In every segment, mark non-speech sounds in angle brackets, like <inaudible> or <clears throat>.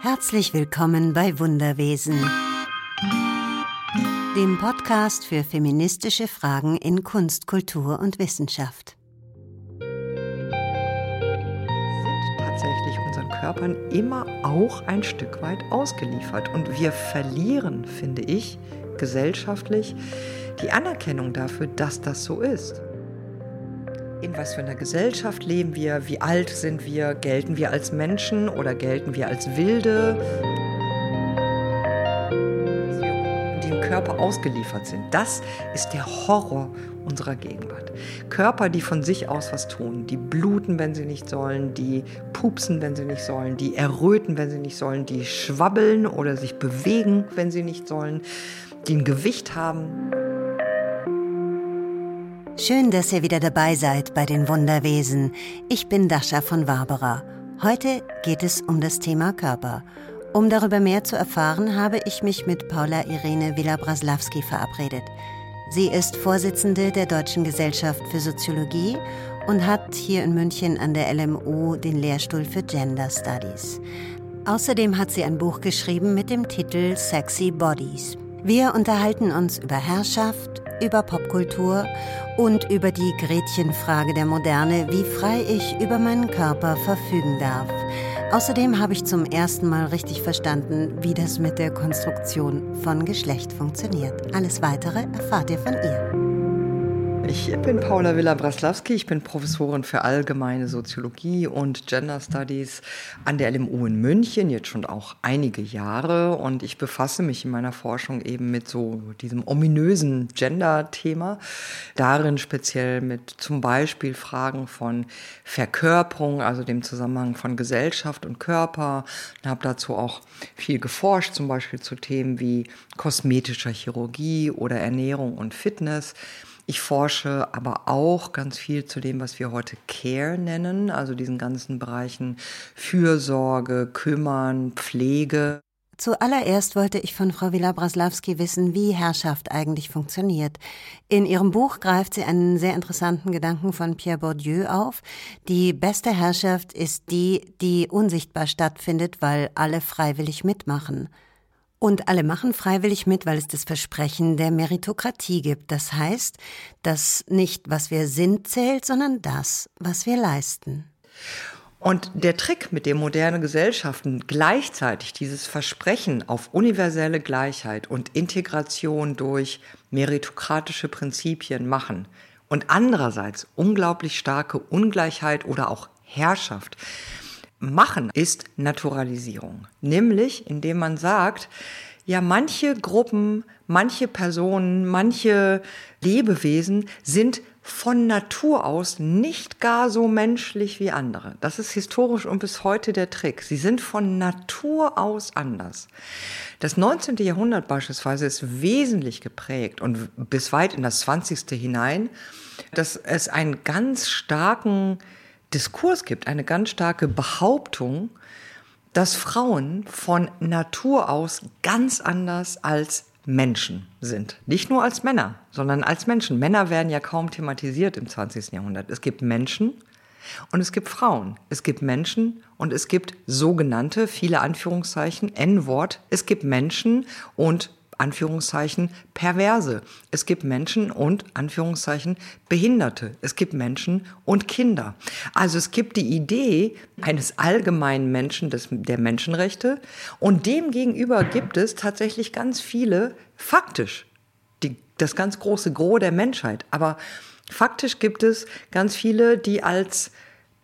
Herzlich willkommen bei Wunderwesen, dem Podcast für feministische Fragen in Kunst, Kultur und Wissenschaft. sind tatsächlich unseren Körpern immer auch ein Stück weit ausgeliefert. Und wir verlieren, finde ich, gesellschaftlich die Anerkennung dafür, dass das so ist. In was für einer Gesellschaft leben wir? Wie alt sind wir? Gelten wir als Menschen oder gelten wir als Wilde? Wir dem Körper ausgeliefert sind. Das ist der Horror unserer Gegenwart. Körper, die von sich aus was tun, die bluten, wenn sie nicht sollen, die pupsen, wenn sie nicht sollen, die erröten, wenn sie nicht sollen, die schwabbeln oder sich bewegen, wenn sie nicht sollen, die ein Gewicht haben. Schön, dass ihr wieder dabei seid bei den Wunderwesen. Ich bin Dascha von Warbera. Heute geht es um das Thema Körper. Um darüber mehr zu erfahren, habe ich mich mit Paula Irene Villa-Braslawski verabredet. Sie ist Vorsitzende der Deutschen Gesellschaft für Soziologie und hat hier in München an der LMU den Lehrstuhl für Gender Studies. Außerdem hat sie ein Buch geschrieben mit dem Titel Sexy Bodies. Wir unterhalten uns über Herrschaft, über Popkultur und über die Gretchenfrage der Moderne, wie frei ich über meinen Körper verfügen darf. Außerdem habe ich zum ersten Mal richtig verstanden, wie das mit der Konstruktion von Geschlecht funktioniert. Alles weitere erfahrt ihr von ihr. Ich bin Paula Villa-Braslawski, ich bin Professorin für allgemeine Soziologie und Gender Studies an der LMU in München, jetzt schon auch einige Jahre. Und ich befasse mich in meiner Forschung eben mit so diesem ominösen Gender-Thema. Darin speziell mit zum Beispiel Fragen von Verkörperung, also dem Zusammenhang von Gesellschaft und Körper. Und habe dazu auch viel geforscht, zum Beispiel zu Themen wie kosmetischer Chirurgie oder Ernährung und Fitness. Ich forsche aber auch ganz viel zu dem, was wir heute Care nennen, also diesen ganzen Bereichen Fürsorge, Kümmern, Pflege. Zuallererst wollte ich von Frau Villa-Braslawski wissen, wie Herrschaft eigentlich funktioniert. In ihrem Buch greift sie einen sehr interessanten Gedanken von Pierre Bourdieu auf. Die beste Herrschaft ist die, die unsichtbar stattfindet, weil alle freiwillig mitmachen. Und alle machen freiwillig mit, weil es das Versprechen der Meritokratie gibt. Das heißt, dass nicht was wir sind zählt, sondern das, was wir leisten. Und der Trick, mit dem moderne Gesellschaften gleichzeitig dieses Versprechen auf universelle Gleichheit und Integration durch meritokratische Prinzipien machen und andererseits unglaublich starke Ungleichheit oder auch Herrschaft machen, ist Naturalisierung. Nämlich, indem man sagt, ja, manche Gruppen, manche Personen, manche Lebewesen sind von Natur aus nicht gar so menschlich wie andere. Das ist historisch und bis heute der Trick. Sie sind von Natur aus anders. Das 19. Jahrhundert beispielsweise ist wesentlich geprägt und bis weit in das 20. hinein, dass es einen ganz starken Diskurs gibt, eine ganz starke Behauptung, dass Frauen von Natur aus ganz anders als Menschen sind. Nicht nur als Männer, sondern als Menschen. Männer werden ja kaum thematisiert im 20. Jahrhundert. Es gibt Menschen und es gibt Frauen. Es gibt Menschen und es gibt sogenannte, viele Anführungszeichen, N-Wort. Es gibt Menschen und Anführungszeichen Perverse. Es gibt Menschen und Anführungszeichen Behinderte. Es gibt Menschen und Kinder. Also es gibt die Idee eines allgemeinen Menschen des, der Menschenrechte und dem gegenüber gibt es tatsächlich ganz viele, faktisch, die, das ganz große Gros der Menschheit. Aber faktisch gibt es ganz viele, die als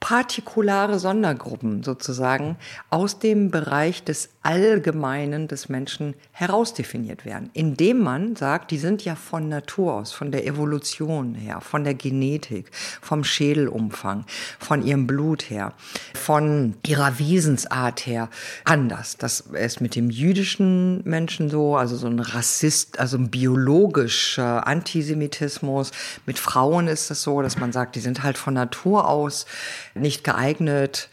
partikulare Sondergruppen sozusagen aus dem Bereich des Allgemeinen des Menschen herausdefiniert werden, indem man sagt, die sind ja von Natur aus, von der Evolution her, von der Genetik, vom Schädelumfang, von ihrem Blut her, von ihrer Wesensart her anders. Das ist mit dem jüdischen Menschen so, also so ein Rassist, also ein biologischer Antisemitismus. Mit Frauen ist es das so, dass man sagt, die sind halt von Natur aus nicht geeignet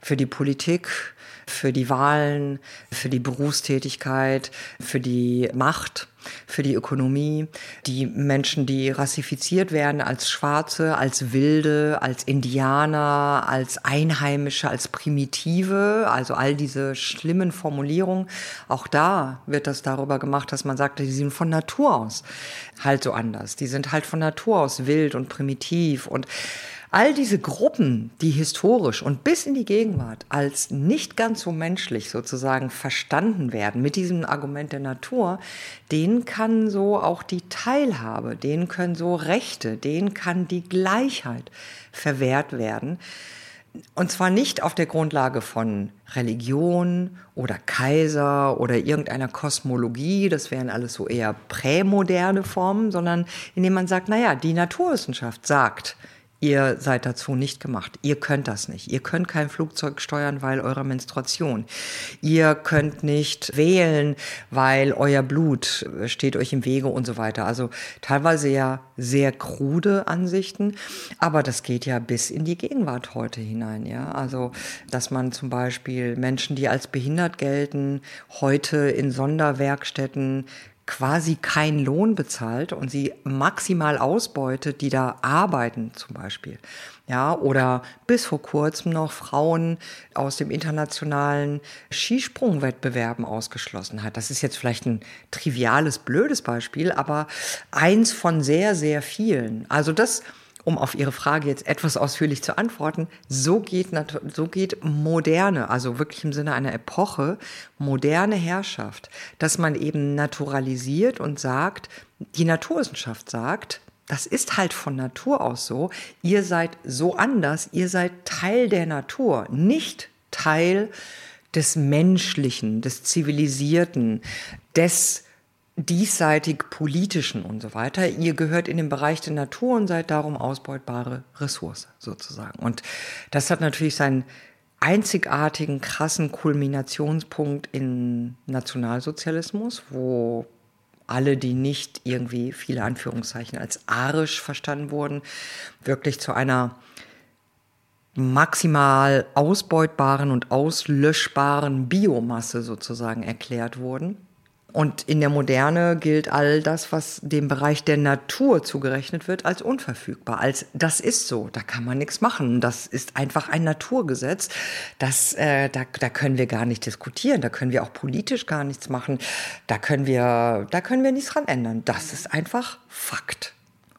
für die Politik, für die Wahlen, für die Berufstätigkeit, für die Macht, für die Ökonomie. Die Menschen, die rassifiziert werden als Schwarze, als Wilde, als Indianer, als Einheimische, als Primitive, also all diese schlimmen Formulierungen. Auch da wird das darüber gemacht, dass man sagt, die sind von Natur aus halt so anders. Die sind halt von Natur aus wild und primitiv und All diese Gruppen, die historisch und bis in die Gegenwart als nicht ganz so menschlich sozusagen verstanden werden mit diesem Argument der Natur, denen kann so auch die Teilhabe, denen können so Rechte, denen kann die Gleichheit verwehrt werden. Und zwar nicht auf der Grundlage von Religion oder Kaiser oder irgendeiner Kosmologie, das wären alles so eher prämoderne Formen, sondern indem man sagt, naja, die Naturwissenschaft sagt, ihr seid dazu nicht gemacht. Ihr könnt das nicht. Ihr könnt kein Flugzeug steuern, weil eurer Menstruation. Ihr könnt nicht wählen, weil euer Blut steht euch im Wege und so weiter. Also teilweise ja sehr krude Ansichten, aber das geht ja bis in die Gegenwart heute hinein. Ja, also dass man zum Beispiel Menschen, die als behindert gelten, heute in Sonderwerkstätten quasi keinen Lohn bezahlt und sie maximal ausbeutet, die da arbeiten zum Beispiel. Ja, oder bis vor kurzem noch Frauen aus dem internationalen Skisprungwettbewerben ausgeschlossen hat. Das ist jetzt vielleicht ein triviales, blödes Beispiel, aber eins von sehr, sehr vielen. Also das um auf Ihre Frage jetzt etwas ausführlich zu antworten, so geht, so geht moderne, also wirklich im Sinne einer Epoche, moderne Herrschaft, dass man eben naturalisiert und sagt, die Naturwissenschaft sagt, das ist halt von Natur aus so, ihr seid so anders, ihr seid Teil der Natur, nicht Teil des Menschlichen, des Zivilisierten, des diesseitig politischen und so weiter. Ihr gehört in den Bereich der Natur und seid darum ausbeutbare Ressource sozusagen. Und das hat natürlich seinen einzigartigen, krassen Kulminationspunkt im Nationalsozialismus, wo alle, die nicht irgendwie viele Anführungszeichen als arisch verstanden wurden, wirklich zu einer maximal ausbeutbaren und auslöschbaren Biomasse sozusagen erklärt wurden. Und in der Moderne gilt all das, was dem Bereich der Natur zugerechnet wird, als unverfügbar. Als das ist so, da kann man nichts machen. Das ist einfach ein Naturgesetz. Das, äh, da, da können wir gar nicht diskutieren. Da können wir auch politisch gar nichts machen. Da können wir, da können wir nichts dran ändern. Das ist einfach Fakt.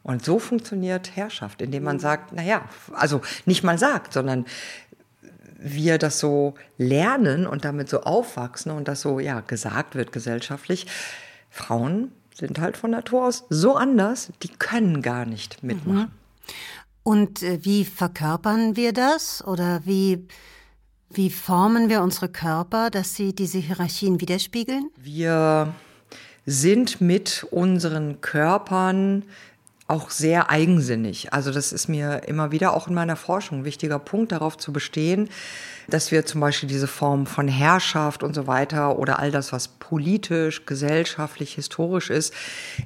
Und so funktioniert Herrschaft, indem man sagt, na ja, also nicht mal sagt, sondern wir das so lernen und damit so aufwachsen und das so ja gesagt wird gesellschaftlich, Frauen sind halt von Natur aus so anders, die können gar nicht mitmachen. Mhm. Und äh, wie verkörpern wir das oder wie wie formen wir unsere Körper, dass sie diese Hierarchien widerspiegeln? Wir sind mit unseren Körpern auch sehr eigensinnig. Also das ist mir immer wieder auch in meiner Forschung ein wichtiger Punkt, darauf zu bestehen, dass wir zum Beispiel diese Form von Herrschaft und so weiter oder all das, was politisch, gesellschaftlich, historisch ist,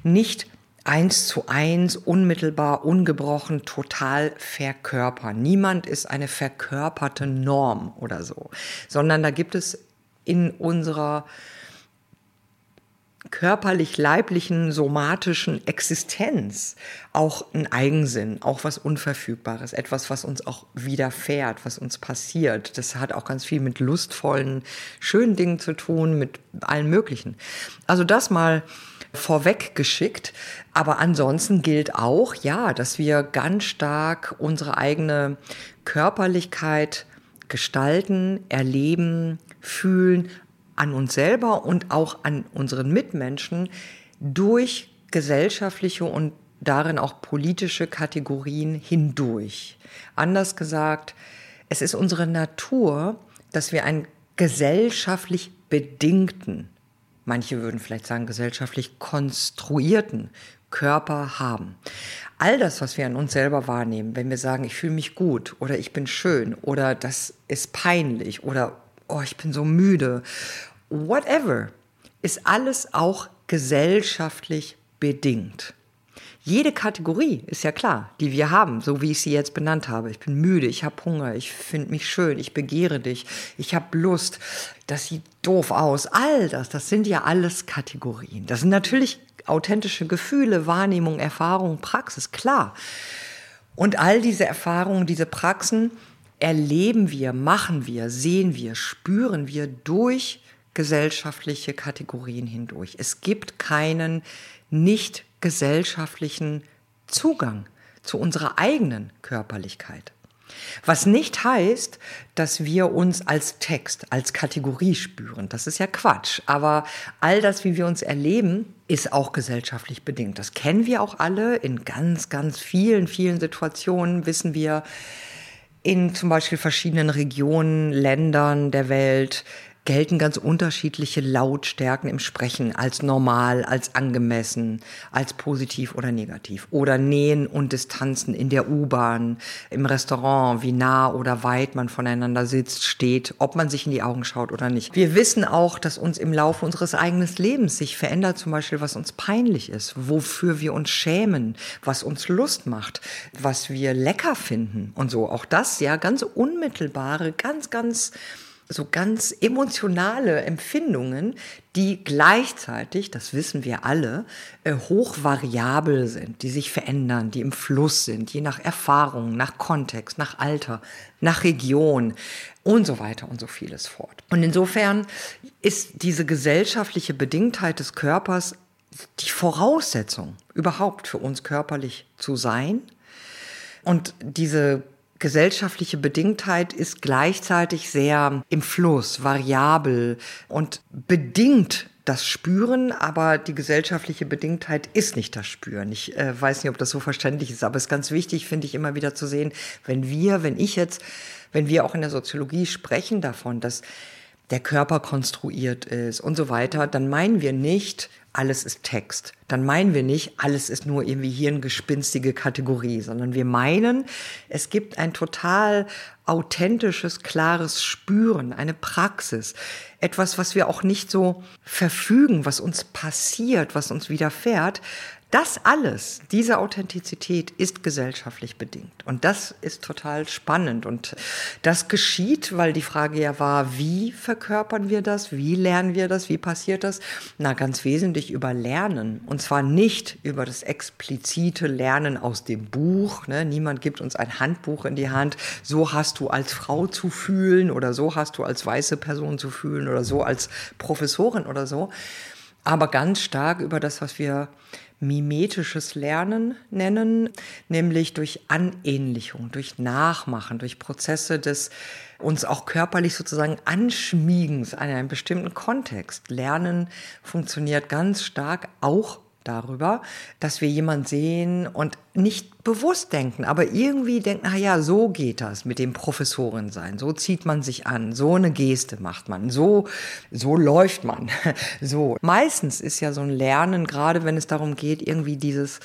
nicht eins zu eins, unmittelbar, ungebrochen, total verkörpern. Niemand ist eine verkörperte Norm oder so, sondern da gibt es in unserer körperlich-leiblichen, somatischen Existenz auch ein Eigensinn, auch was Unverfügbares, etwas, was uns auch widerfährt, was uns passiert. Das hat auch ganz viel mit lustvollen, schönen Dingen zu tun, mit allen möglichen. Also das mal vorweg geschickt. Aber ansonsten gilt auch, ja, dass wir ganz stark unsere eigene Körperlichkeit gestalten, erleben, fühlen, an uns selber und auch an unseren Mitmenschen durch gesellschaftliche und darin auch politische Kategorien hindurch. Anders gesagt, es ist unsere Natur, dass wir einen gesellschaftlich bedingten, manche würden vielleicht sagen gesellschaftlich konstruierten Körper haben. All das, was wir an uns selber wahrnehmen, wenn wir sagen, ich fühle mich gut oder ich bin schön oder das ist peinlich oder oh, ich bin so müde whatever, ist alles auch gesellschaftlich bedingt. Jede Kategorie ist ja klar, die wir haben, so wie ich sie jetzt benannt habe. Ich bin müde, ich habe Hunger, ich finde mich schön, ich begehre dich, ich habe Lust, das sieht doof aus. All das, das sind ja alles Kategorien. Das sind natürlich authentische Gefühle, Wahrnehmung, Erfahrung, Praxis, klar. Und all diese Erfahrungen, diese Praxen erleben wir, machen wir, sehen wir, spüren wir durch gesellschaftliche Kategorien hindurch. Es gibt keinen nicht gesellschaftlichen Zugang zu unserer eigenen Körperlichkeit. Was nicht heißt, dass wir uns als Text, als Kategorie spüren. Das ist ja Quatsch. Aber all das, wie wir uns erleben, ist auch gesellschaftlich bedingt. Das kennen wir auch alle. In ganz, ganz vielen, vielen Situationen wissen wir, in zum Beispiel verschiedenen Regionen, Ländern der Welt gelten ganz unterschiedliche Lautstärken im Sprechen als normal, als angemessen, als positiv oder negativ. Oder Nähen und Distanzen in der U-Bahn, im Restaurant, wie nah oder weit man voneinander sitzt, steht, ob man sich in die Augen schaut oder nicht. Wir wissen auch, dass uns im Laufe unseres eigenen Lebens sich verändert, zum Beispiel, was uns peinlich ist, wofür wir uns schämen, was uns Lust macht, was wir lecker finden und so. Auch das ja ganz unmittelbare, ganz, ganz so ganz emotionale Empfindungen, die gleichzeitig, das wissen wir alle, äh, hochvariabel sind, die sich verändern, die im Fluss sind, je nach Erfahrung, nach Kontext, nach Alter, nach Region und so weiter und so vieles fort. Und insofern ist diese gesellschaftliche Bedingtheit des Körpers die Voraussetzung überhaupt für uns körperlich zu sein. Und diese gesellschaftliche Bedingtheit ist gleichzeitig sehr im Fluss, variabel und bedingt das Spüren, aber die gesellschaftliche Bedingtheit ist nicht das Spüren. Ich äh, weiß nicht, ob das so verständlich ist, aber es ist ganz wichtig, finde ich, immer wieder zu sehen, wenn wir, wenn ich jetzt, wenn wir auch in der Soziologie sprechen davon, dass der Körper konstruiert ist und so weiter, dann meinen wir nicht, alles ist Text. Dann meinen wir nicht, alles ist nur irgendwie hirngespinstige Kategorie, sondern wir meinen, es gibt ein total authentisches, klares Spüren, eine Praxis, etwas, was wir auch nicht so verfügen, was uns passiert, was uns widerfährt, das alles, diese Authentizität ist gesellschaftlich bedingt. Und das ist total spannend. Und das geschieht, weil die Frage ja war, wie verkörpern wir das? Wie lernen wir das? Wie passiert das? Na, ganz wesentlich über Lernen. Und zwar nicht über das explizite Lernen aus dem Buch. Ne? Niemand gibt uns ein Handbuch in die Hand. So hast du als Frau zu fühlen oder so hast du als weiße Person zu fühlen oder so als Professorin oder so. Aber ganz stark über das, was wir mimetisches Lernen nennen, nämlich durch Anähnlichung, durch Nachmachen, durch Prozesse des uns auch körperlich sozusagen Anschmiegens an einen bestimmten Kontext. Lernen funktioniert ganz stark auch darüber, dass wir jemand sehen und nicht bewusst denken, aber irgendwie denken, na ja, so geht das mit dem Professorin sein, so zieht man sich an, so eine Geste macht man, so so läuft man. <laughs> So. Meistens ist ja so ein Lernen, gerade wenn es darum geht, irgendwie dieses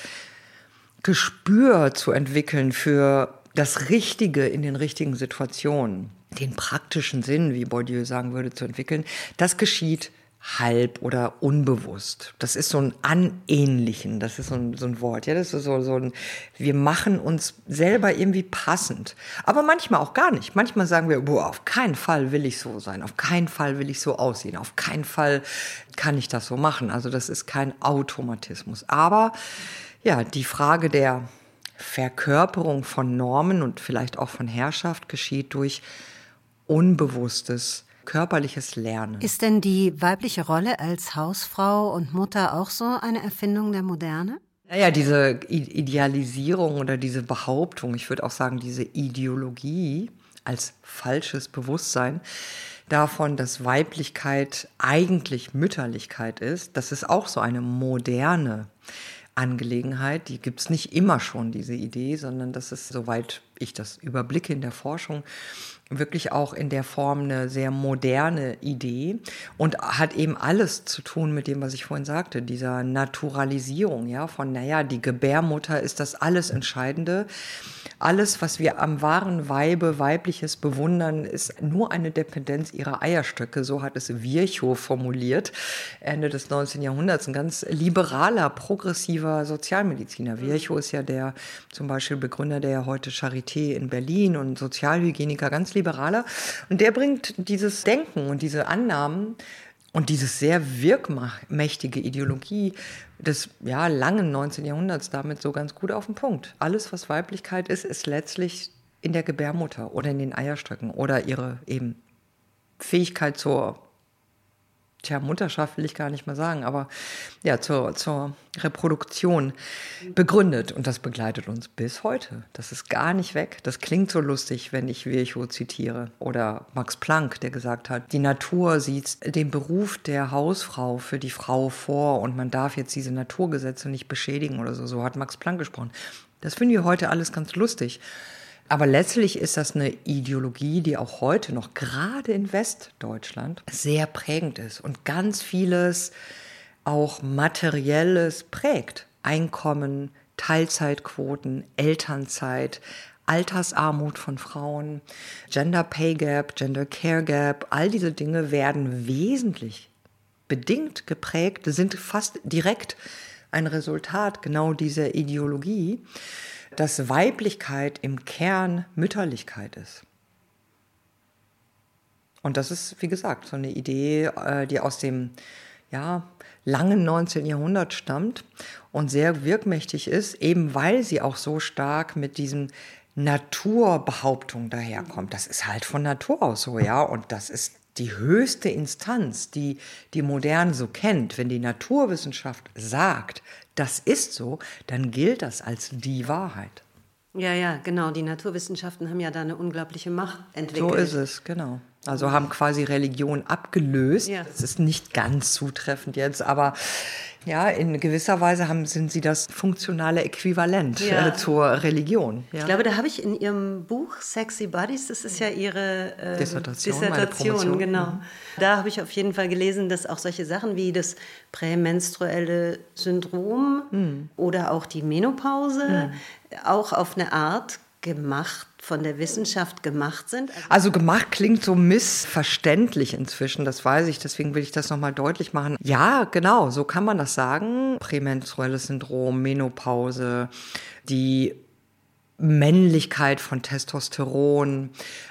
Gespür zu entwickeln für das Richtige in den richtigen Situationen, den praktischen Sinn, wie Bourdieu sagen würde, zu entwickeln, das geschieht halb oder unbewusst. Das ist so ein Anähnlichen, das ist so ein, so ein Wort. Ja, das ist so, so ein, wir machen uns selber irgendwie passend. Aber manchmal auch gar nicht. Manchmal sagen wir, boah, auf keinen Fall will ich so sein, auf keinen Fall will ich so aussehen, auf keinen Fall kann ich das so machen. Also das ist kein Automatismus. Aber ja, die Frage der Verkörperung von Normen und vielleicht auch von Herrschaft geschieht durch unbewusstes körperliches Lernen. Ist denn die weibliche Rolle als Hausfrau und Mutter auch so eine Erfindung der Moderne? Naja, diese Idealisierung oder diese Behauptung, ich würde auch sagen, diese Ideologie als falsches Bewusstsein davon, dass Weiblichkeit eigentlich Mütterlichkeit ist, das ist auch so eine moderne Angelegenheit. Die gibt es nicht immer schon, diese Idee, sondern das ist soweit ich das überblicke in der Forschung, wirklich auch in der Form eine sehr moderne Idee und hat eben alles zu tun mit dem, was ich vorhin sagte, dieser Naturalisierung, ja, von, naja, die Gebärmutter ist das alles Entscheidende. Alles, was wir am wahren Weibe, weibliches bewundern, ist nur eine Dependenz ihrer Eierstöcke. So hat es Virchow formuliert, Ende des 19. Jahrhunderts. Ein ganz liberaler, progressiver Sozialmediziner. Virchow ist ja der zum Beispiel Begründer der heute Charité in Berlin und Sozialhygieniker, ganz liberaler. Und der bringt dieses Denken und diese Annahmen und dieses sehr wirkmächtige Ideologie des ja, langen 19. Jahrhunderts damit so ganz gut auf den Punkt. Alles, was Weiblichkeit ist, ist letztlich in der Gebärmutter oder in den Eierstöcken oder ihre eben Fähigkeit zur tja, Mutterschaft will ich gar nicht mal sagen, aber ja, zur, zur Reproduktion begründet. Und das begleitet uns bis heute. Das ist gar nicht weg. Das klingt so lustig, wenn ich Virchow zitiere. Oder Max Planck, der gesagt hat, die Natur sieht den Beruf der Hausfrau für die Frau vor und man darf jetzt diese Naturgesetze nicht beschädigen oder so. So hat Max Planck gesprochen. Das finden wir heute alles ganz lustig. Aber letztlich ist das eine Ideologie, die auch heute noch gerade in Westdeutschland sehr prägend ist und ganz vieles auch materielles prägt. Einkommen, Teilzeitquoten, Elternzeit, Altersarmut von Frauen, Gender Pay Gap, Gender Care Gap, all diese Dinge werden wesentlich bedingt geprägt, sind fast direkt ein Resultat genau dieser Ideologie dass Weiblichkeit im Kern Mütterlichkeit ist. Und das ist, wie gesagt, so eine Idee, äh, die aus dem ja, langen 19. Jahrhundert stammt und sehr wirkmächtig ist, eben weil sie auch so stark mit diesen Naturbehauptungen daherkommt. Das ist halt von Natur aus so, ja, und das ist die höchste Instanz, die die Moderne so kennt. Wenn die Naturwissenschaft sagt, das ist so, dann gilt das als die Wahrheit. Ja, ja, genau. Die Naturwissenschaften haben ja da eine unglaubliche Macht entwickelt. So ist es, genau. Also haben quasi Religion abgelöst. Ja. Das ist nicht ganz zutreffend jetzt, aber ja, in gewisser Weise haben, sind sie das funktionale Äquivalent ja. äh, zur Religion. Ja. Ich glaube, da habe ich in Ihrem Buch Sexy Bodies, das ist ja Ihre äh, Dissertation, Dissertation genau. Mhm. Da habe ich auf jeden Fall gelesen, dass auch solche Sachen wie das prämenstruelle Syndrom mhm. oder auch die Menopause mhm. auch auf eine Art gemacht von der Wissenschaft gemacht sind? Also, also gemacht klingt so missverständlich inzwischen, das weiß ich, deswegen will ich das nochmal deutlich machen. Ja, genau, so kann man das sagen. Prämenstruelles Syndrom, Menopause, die Männlichkeit von Testosteron,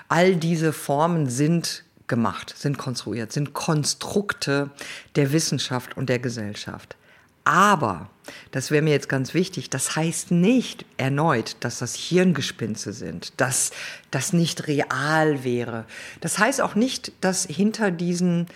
all diese Formen sind gemacht, sind konstruiert, sind Konstrukte der Wissenschaft und der Gesellschaft. Aber, das wäre mir jetzt ganz wichtig, das heißt nicht erneut, dass das Hirngespinste sind, dass das nicht real wäre. Das heißt auch nicht, dass hinter diesen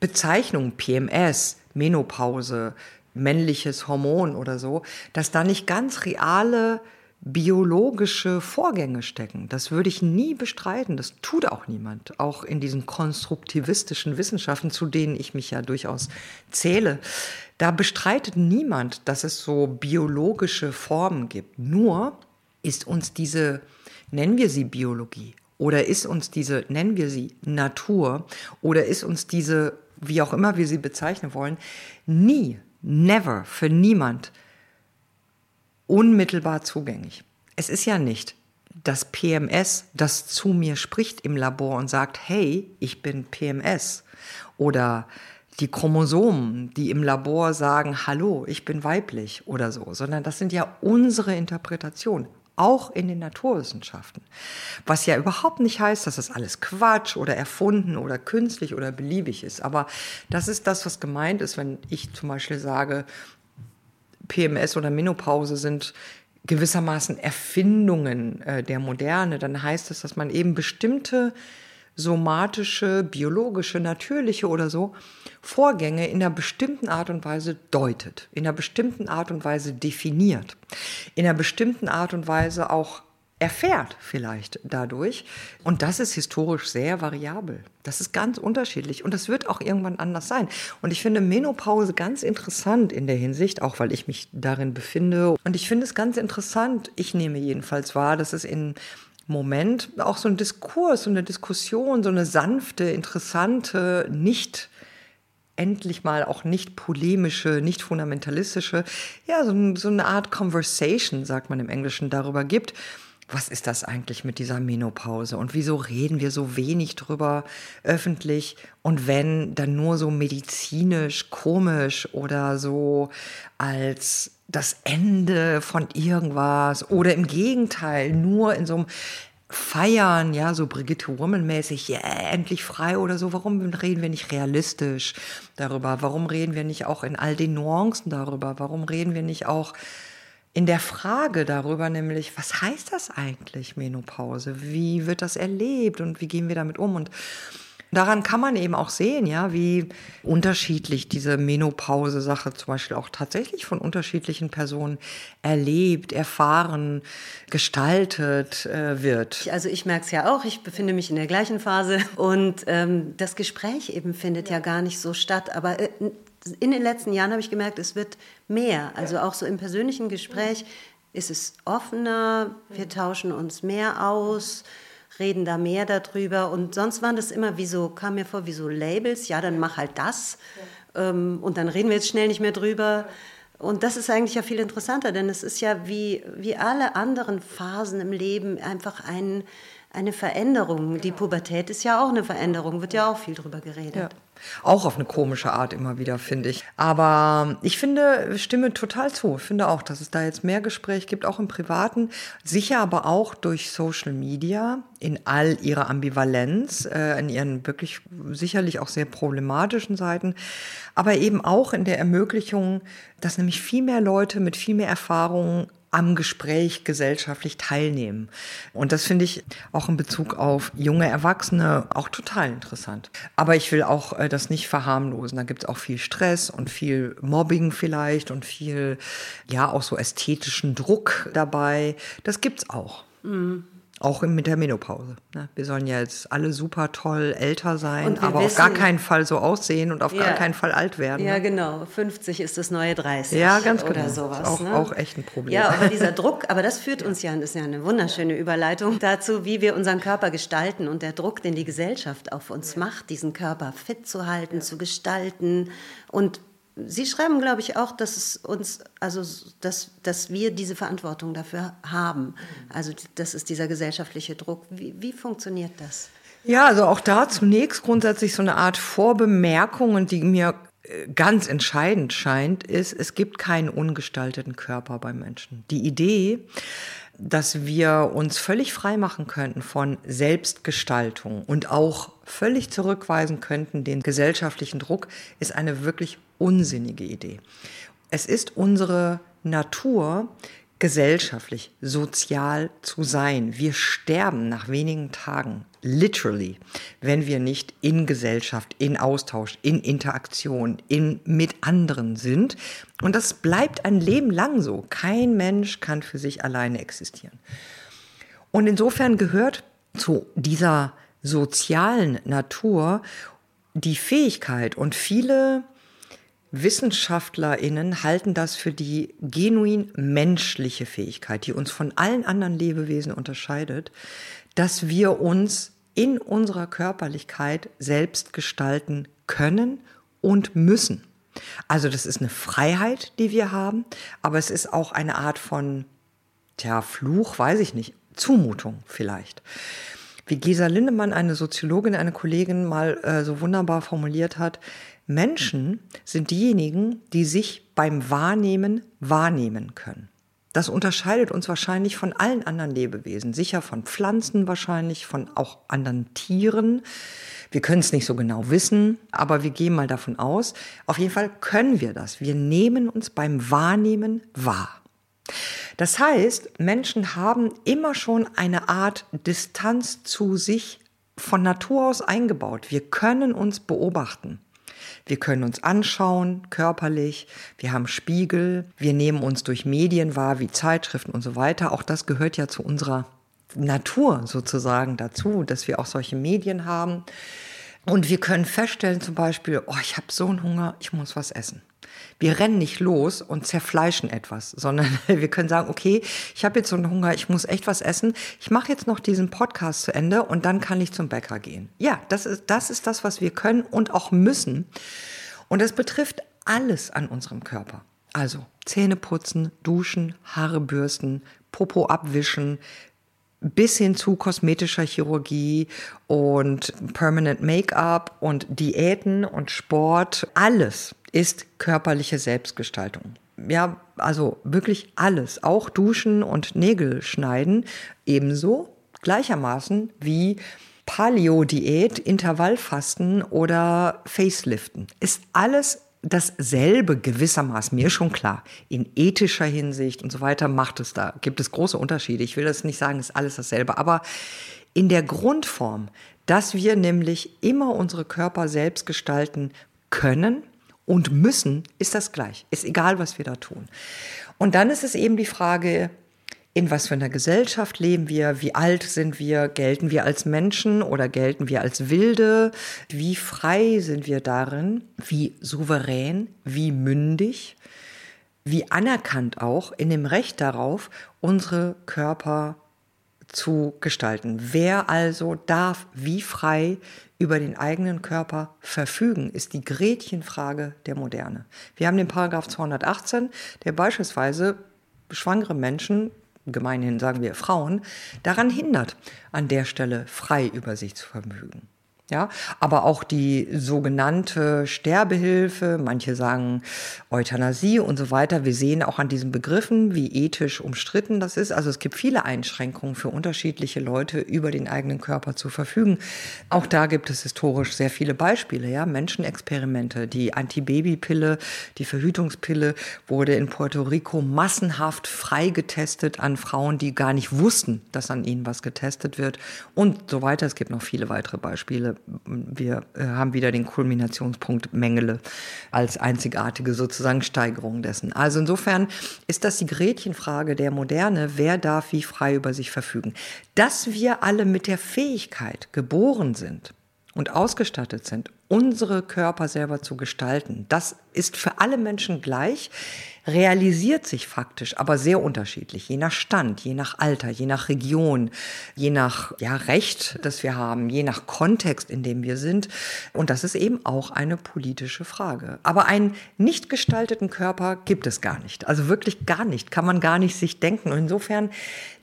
Bezeichnungen PMS, Menopause, männliches Hormon oder so, dass da nicht ganz reale biologische Vorgänge stecken. Das würde ich nie bestreiten. Das tut auch niemand. Auch in diesen konstruktivistischen Wissenschaften, zu denen ich mich ja durchaus zähle. Da bestreitet niemand, dass es so biologische Formen gibt. Nur ist uns diese, nennen wir sie Biologie, oder ist uns diese, nennen wir sie Natur, oder ist uns diese, wie auch immer wir sie bezeichnen wollen, nie, never, für niemand unmittelbar zugänglich. Es ist ja nicht das PMS, das zu mir spricht im Labor und sagt, hey, ich bin PMS. Oder die Chromosomen, die im Labor sagen, hallo, ich bin weiblich oder so, sondern das sind ja unsere Interpretationen, auch in den Naturwissenschaften. Was ja überhaupt nicht heißt, dass das alles Quatsch oder erfunden oder künstlich oder beliebig ist. Aber das ist das, was gemeint ist, wenn ich zum Beispiel sage, PMS oder Menopause sind gewissermaßen Erfindungen äh, der Moderne, dann heißt es, dass man eben bestimmte somatische, biologische, natürliche oder so Vorgänge in einer bestimmten Art und Weise deutet, in einer bestimmten Art und Weise definiert, in einer bestimmten Art und Weise auch erfährt vielleicht dadurch. Und das ist historisch sehr variabel. Das ist ganz unterschiedlich und das wird auch irgendwann anders sein. Und ich finde Menopause ganz interessant in der Hinsicht, auch weil ich mich darin befinde. Und ich finde es ganz interessant, ich nehme jedenfalls wahr, dass es in Moment auch so ein Diskurs, so eine Diskussion, so eine sanfte, interessante, nicht endlich mal auch nicht polemische, nicht fundamentalistische, ja, so, so eine Art Conversation, sagt man im Englischen, darüber gibt was ist das eigentlich mit dieser Menopause und wieso reden wir so wenig drüber öffentlich und wenn dann nur so medizinisch, komisch oder so als das Ende von irgendwas oder im Gegenteil nur in so einem Feiern, ja, so Brigitte Woman-mäßig, yeah, endlich frei oder so. Warum reden wir nicht realistisch darüber? Warum reden wir nicht auch in all den Nuancen darüber? Warum reden wir nicht auch in der Frage darüber, nämlich, was heißt das eigentlich, Menopause? Wie wird das erlebt und wie gehen wir damit um? Und daran kann man eben auch sehen, ja, wie unterschiedlich diese Menopause-Sache zum Beispiel auch tatsächlich von unterschiedlichen Personen erlebt, erfahren, gestaltet äh, wird. Also ich merke es ja auch, ich befinde mich in der gleichen Phase und ähm, das Gespräch eben findet ja. gar nicht so statt, aber äh, in den letzten Jahren habe ich gemerkt, es wird mehr. Also auch so im persönlichen Gespräch ist es offener, wir tauschen uns mehr aus, reden da mehr darüber. Und sonst waren das immer wie so, kam mir vor, wie so Labels, ja, dann mach halt das. Ähm, und dann reden wir jetzt schnell nicht mehr drüber. Und das ist eigentlich ja viel interessanter, denn es ist ja wie, wie alle anderen Phasen im Leben einfach ein, eine Veränderung. Die Pubertät ist ja auch eine Veränderung, wird ja auch viel drüber geredet. Ja. Auch auf eine komische Art immer wieder, finde ich. Aber ich finde, stimme total zu. Ich finde auch, dass es da jetzt mehr Gespräch gibt, auch im Privaten. Sicher aber auch durch Social Media in all ihrer Ambivalenz, äh, in ihren wirklich sicherlich auch sehr problematischen Seiten. Aber eben auch in der Ermöglichung, dass nämlich viel mehr Leute mit viel mehr Erfahrung am Gespräch gesellschaftlich teilnehmen. Und das finde ich auch in Bezug auf junge Erwachsene auch total interessant. Aber ich will auch äh, das nicht verharmlosen. Da gibt es auch viel Stress und viel Mobbing vielleicht und viel, ja, auch so ästhetischen Druck dabei. Das gibt's auch. Mhm. Auch mit der Menopause. Ne? Wir sollen ja jetzt alle super toll älter sein, aber wissen, auf gar keinen Fall so aussehen und auf ja, gar keinen Fall alt werden. Ja, ne? genau. 50 ist das neue 30. Ja, ganz oder genau. sowas. Auch, ne? auch echt ein Problem. Ja, aber dieser <laughs> Druck, aber das führt uns ja, das ist ja eine wunderschöne Überleitung dazu, wie wir unseren Körper gestalten und der Druck, den die Gesellschaft auf uns macht, diesen Körper fit zu halten, zu gestalten und Sie schreiben, glaube ich, auch, dass es uns, also dass, dass wir diese Verantwortung dafür haben. Also das ist dieser gesellschaftliche Druck. Wie, wie funktioniert das? Ja, also auch da zunächst grundsätzlich so eine Art Vorbemerkung, die mir äh, ganz entscheidend scheint, ist, es gibt keinen ungestalteten Körper beim Menschen. Die Idee, dass wir uns völlig frei machen könnten von Selbstgestaltung und auch völlig zurückweisen könnten den gesellschaftlichen Druck, ist eine wirklich unsinnige Idee. Es ist unsere Natur, gesellschaftlich, sozial zu sein. Wir sterben nach wenigen Tagen, literally, wenn wir nicht in Gesellschaft, in Austausch, in Interaktion, in, mit anderen sind. Und das bleibt ein Leben lang so. Kein Mensch kann für sich alleine existieren. Und insofern gehört zu dieser sozialen Natur die Fähigkeit und viele WissenschaftlerInnen halten das für die genuin menschliche Fähigkeit, die uns von allen anderen Lebewesen unterscheidet, dass wir uns in unserer Körperlichkeit selbst gestalten können und müssen. Also das ist eine Freiheit, die wir haben, aber es ist auch eine Art von, tja, Fluch, weiß ich nicht, Zumutung vielleicht. Wie Gesa Lindemann, eine Soziologin, eine Kollegin mal äh, so wunderbar formuliert hat, Menschen sind diejenigen, die sich beim Wahrnehmen wahrnehmen können. Das unterscheidet uns wahrscheinlich von allen anderen Lebewesen, sicher von Pflanzen wahrscheinlich, von auch anderen Tieren. Wir können es nicht so genau wissen, aber wir gehen mal davon aus. Auf jeden Fall können wir das. Wir nehmen uns beim Wahrnehmen wahr. Das heißt, Menschen haben immer schon eine Art Distanz zu sich von Natur aus eingebaut. Wir können uns beobachten. Wir können uns anschauen, körperlich. Wir haben Spiegel. Wir nehmen uns durch Medien wahr, wie Zeitschriften und so weiter. Auch das gehört ja zu unserer Natur sozusagen dazu, dass wir auch solche Medien haben. Und wir können feststellen zum Beispiel, oh, ich habe so einen Hunger, ich muss was essen. Wir rennen nicht los und zerfleischen etwas, sondern <laughs> wir können sagen, okay, ich habe jetzt so einen Hunger, ich muss echt was essen. Ich mache jetzt noch diesen Podcast zu Ende und dann kann ich zum Bäcker gehen. Ja, das ist das, ist das was wir können und auch müssen. Und das betrifft alles an unserem Körper. Also Zähne putzen, duschen, Haare bürsten, Popo abwischen, bis hin zu kosmetischer Chirurgie und Permanent Make-up und Diäten und Sport. Alles ist körperliche Selbstgestaltung. Ja, also wirklich alles, auch Duschen und Nägel schneiden, ebenso gleichermaßen wie Paleo-Diät, Intervallfasten oder Faceliften. Ist alles dasselbe gewissermaßen, mir schon klar. In ethischer Hinsicht und so weiter macht es da, gibt es große Unterschiede. Ich will das nicht sagen, ist alles dasselbe, aber in der Grundform, dass wir nämlich immer unsere Körper selbst gestalten können und müssen, ist das gleich. Ist egal, was wir da tun. Und dann ist es eben die Frage, in was für einer Gesellschaft leben wir, wie alt sind wir, gelten wir als Menschen oder gelten wir als Wilde, wie frei sind wir darin, wie souverän, wie mündig, wie anerkannt auch in dem Recht darauf, unsere Körper zu gestalten. Wer also darf wie frei über den eigenen Körper verfügen, ist die Gretchenfrage der Moderne. Wir haben den Paragraph 218, der beispielsweise schwangere Menschen gemeinhin sagen wir Frauen, daran hindert, an der Stelle frei über sich zu verfügen. Ja, aber auch die sogenannte Sterbehilfe, manche sagen Euthanasie und so weiter. Wir sehen auch an diesen Begriffen, wie ethisch umstritten das ist. Also es gibt viele Einschränkungen für unterschiedliche Leute, über den eigenen Körper zu verfügen. Auch da gibt es historisch sehr viele Beispiele. Ja, Menschenexperimente, die Antibabypille, die Verhütungspille wurde in Puerto Rico massenhaft freigetestet an Frauen, die gar nicht wussten, dass an ihnen was getestet wird und so weiter. Es gibt noch viele weitere Beispiele wir äh, haben wieder den Kulminationspunkt Mengele als einzigartige sozusagen Steigerung dessen. Also insofern ist das die Gretchenfrage der Moderne, wer darf wie frei über sich verfügen. Dass wir alle mit der Fähigkeit geboren sind und ausgestattet sind, unsere Körper selber zu gestalten, das ist für alle Menschen gleich realisiert sich faktisch, aber sehr unterschiedlich, je nach Stand, je nach Alter, je nach Region, je nach ja, Recht, das wir haben, je nach Kontext, in dem wir sind. Und das ist eben auch eine politische Frage. Aber einen nicht gestalteten Körper gibt es gar nicht. Also wirklich gar nicht, kann man gar nicht sich denken. Und insofern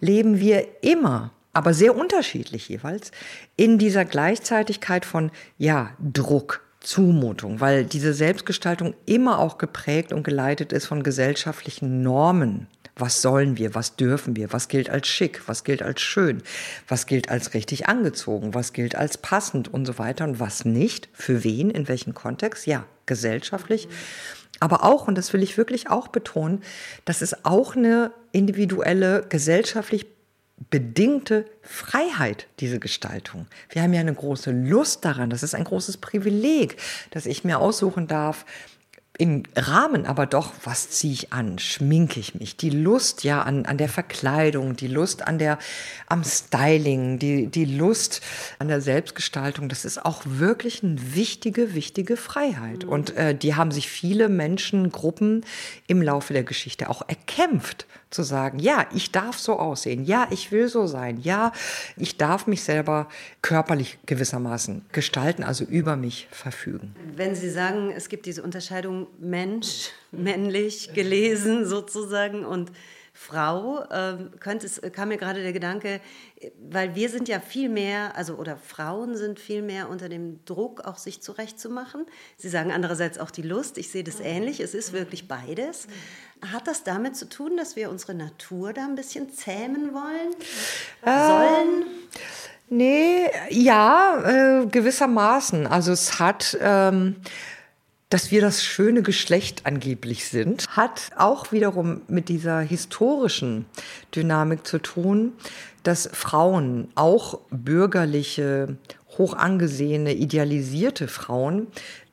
leben wir immer aber sehr unterschiedlich jeweils, in dieser Gleichzeitigkeit von, ja, Druck, Zumutung, weil diese Selbstgestaltung immer auch geprägt und geleitet ist von gesellschaftlichen Normen. Was sollen wir? Was dürfen wir? Was gilt als schick? Was gilt als schön? Was gilt als richtig angezogen? Was gilt als passend und so weiter und was nicht? Für wen? In welchem Kontext? Ja, gesellschaftlich. Aber auch, und das will ich wirklich auch betonen, das ist auch eine individuelle, gesellschaftlich bedingte Freiheit, diese Gestaltung. Wir haben ja eine große Lust daran. Das ist ein großes Privileg, dass ich mir aussuchen darf, im Rahmen aber doch, was ziehe ich an? Schminke ich mich? Die Lust ja an, an der Verkleidung, die Lust an der, am Styling, die, die Lust an der Selbstgestaltung, das ist auch wirklich eine wichtige, wichtige Freiheit. Und äh, die haben sich viele Menschen, Gruppen im Laufe der Geschichte auch erkämpft zu sagen, ja, ich darf so aussehen, ja, ich will so sein, ja, ich darf mich selber körperlich gewissermaßen gestalten, also über mich verfügen. Wenn Sie sagen, es gibt diese Unterscheidung Mensch, männlich, gelesen <laughs> sozusagen und Frau, ähm, könnte es, kam mir gerade der Gedanke, weil wir sind ja viel mehr, also oder Frauen sind viel mehr unter dem Druck, auch sich zurechtzumachen. Sie sagen andererseits auch die Lust, ich sehe das ähnlich, es ist wirklich beides. Hat das damit zu tun, dass wir unsere Natur da ein bisschen zähmen wollen? Ähm, Sollen? Nee, ja, äh, gewissermaßen. Also es hat. Ähm dass wir das schöne Geschlecht angeblich sind, hat auch wiederum mit dieser historischen Dynamik zu tun, dass Frauen, auch bürgerliche, hoch angesehene, idealisierte Frauen,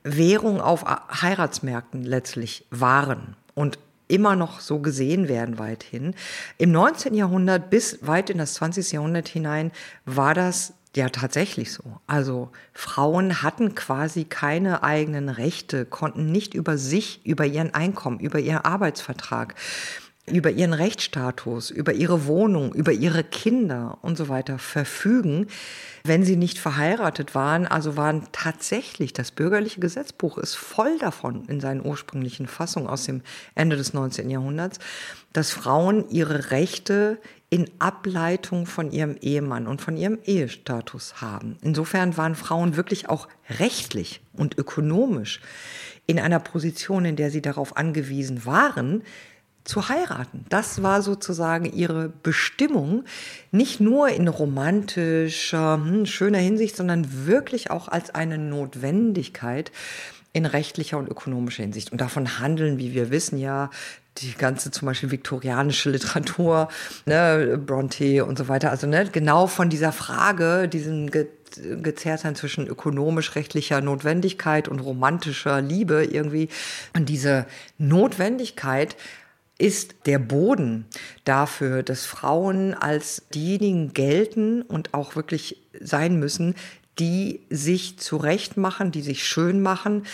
Währung auf Heiratsmärkten letztlich waren. Und immer noch so gesehen werden weithin. Im 19. Jahrhundert bis weit in das 20. Jahrhundert hinein war das ja, tatsächlich so. Also Frauen hatten quasi keine eigenen Rechte, konnten nicht über sich, über ihren Einkommen, über ihren Arbeitsvertrag, über ihren Rechtsstatus, über ihre Wohnung, über ihre Kinder und so weiter verfügen, wenn sie nicht verheiratet waren. Also waren tatsächlich, das bürgerliche Gesetzbuch ist voll davon in seinen ursprünglichen Fassungen aus dem Ende des 19. Jahrhunderts, dass Frauen ihre Rechte in Ableitung von ihrem Ehemann und von ihrem Ehestatus haben. Insofern waren Frauen wirklich auch rechtlich und ökonomisch in einer Position, in der sie darauf angewiesen waren, zu heiraten. Das war sozusagen ihre Bestimmung, nicht nur in romantischer, hm, schöner Hinsicht, sondern wirklich auch als eine Notwendigkeit in rechtlicher und ökonomischer Hinsicht. Und davon handeln, wie wir wissen, ja die ganze zum Beispiel viktorianische Literatur, ne, Bronte und so weiter. Also ne, genau von dieser Frage, diesem Ge Gezerrtsein zwischen ökonomisch-rechtlicher Notwendigkeit und romantischer Liebe irgendwie. Und diese Notwendigkeit ist der Boden dafür, dass Frauen als diejenigen gelten und auch wirklich sein müssen, die sich zurechtmachen, die sich schön machen,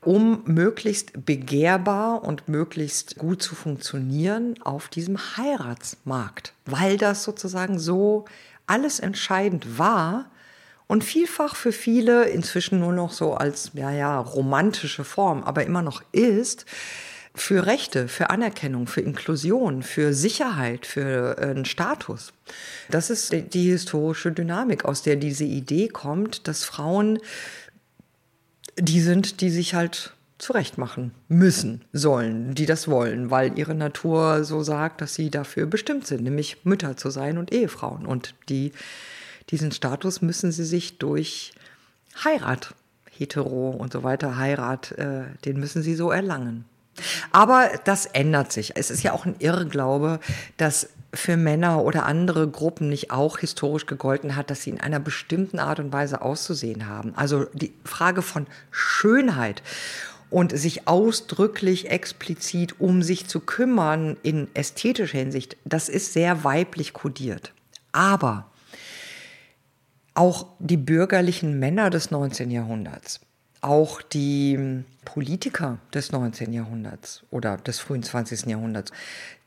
um möglichst begehrbar und möglichst gut zu funktionieren auf diesem Heiratsmarkt, weil das sozusagen so alles entscheidend war und vielfach für viele inzwischen nur noch so als ja ja romantische Form, aber immer noch ist für Rechte, für Anerkennung, für Inklusion, für Sicherheit, für einen Status. Das ist die historische Dynamik, aus der diese Idee kommt, dass Frauen die sind, die sich halt zurechtmachen müssen, sollen, die das wollen, weil ihre Natur so sagt, dass sie dafür bestimmt sind, nämlich Mütter zu sein und Ehefrauen. Und die, diesen Status müssen sie sich durch Heirat, hetero und so weiter, Heirat, äh, den müssen sie so erlangen. Aber das ändert sich. Es ist ja auch ein Irrglaube, dass für Männer oder andere Gruppen nicht auch historisch gegolten hat, dass sie in einer bestimmten Art und Weise auszusehen haben. Also die Frage von Schönheit und sich ausdrücklich explizit um sich zu kümmern in ästhetischer Hinsicht, das ist sehr weiblich kodiert. Aber auch die bürgerlichen Männer des 19. Jahrhunderts, auch die Politiker des 19. Jahrhunderts oder des frühen 20. Jahrhunderts,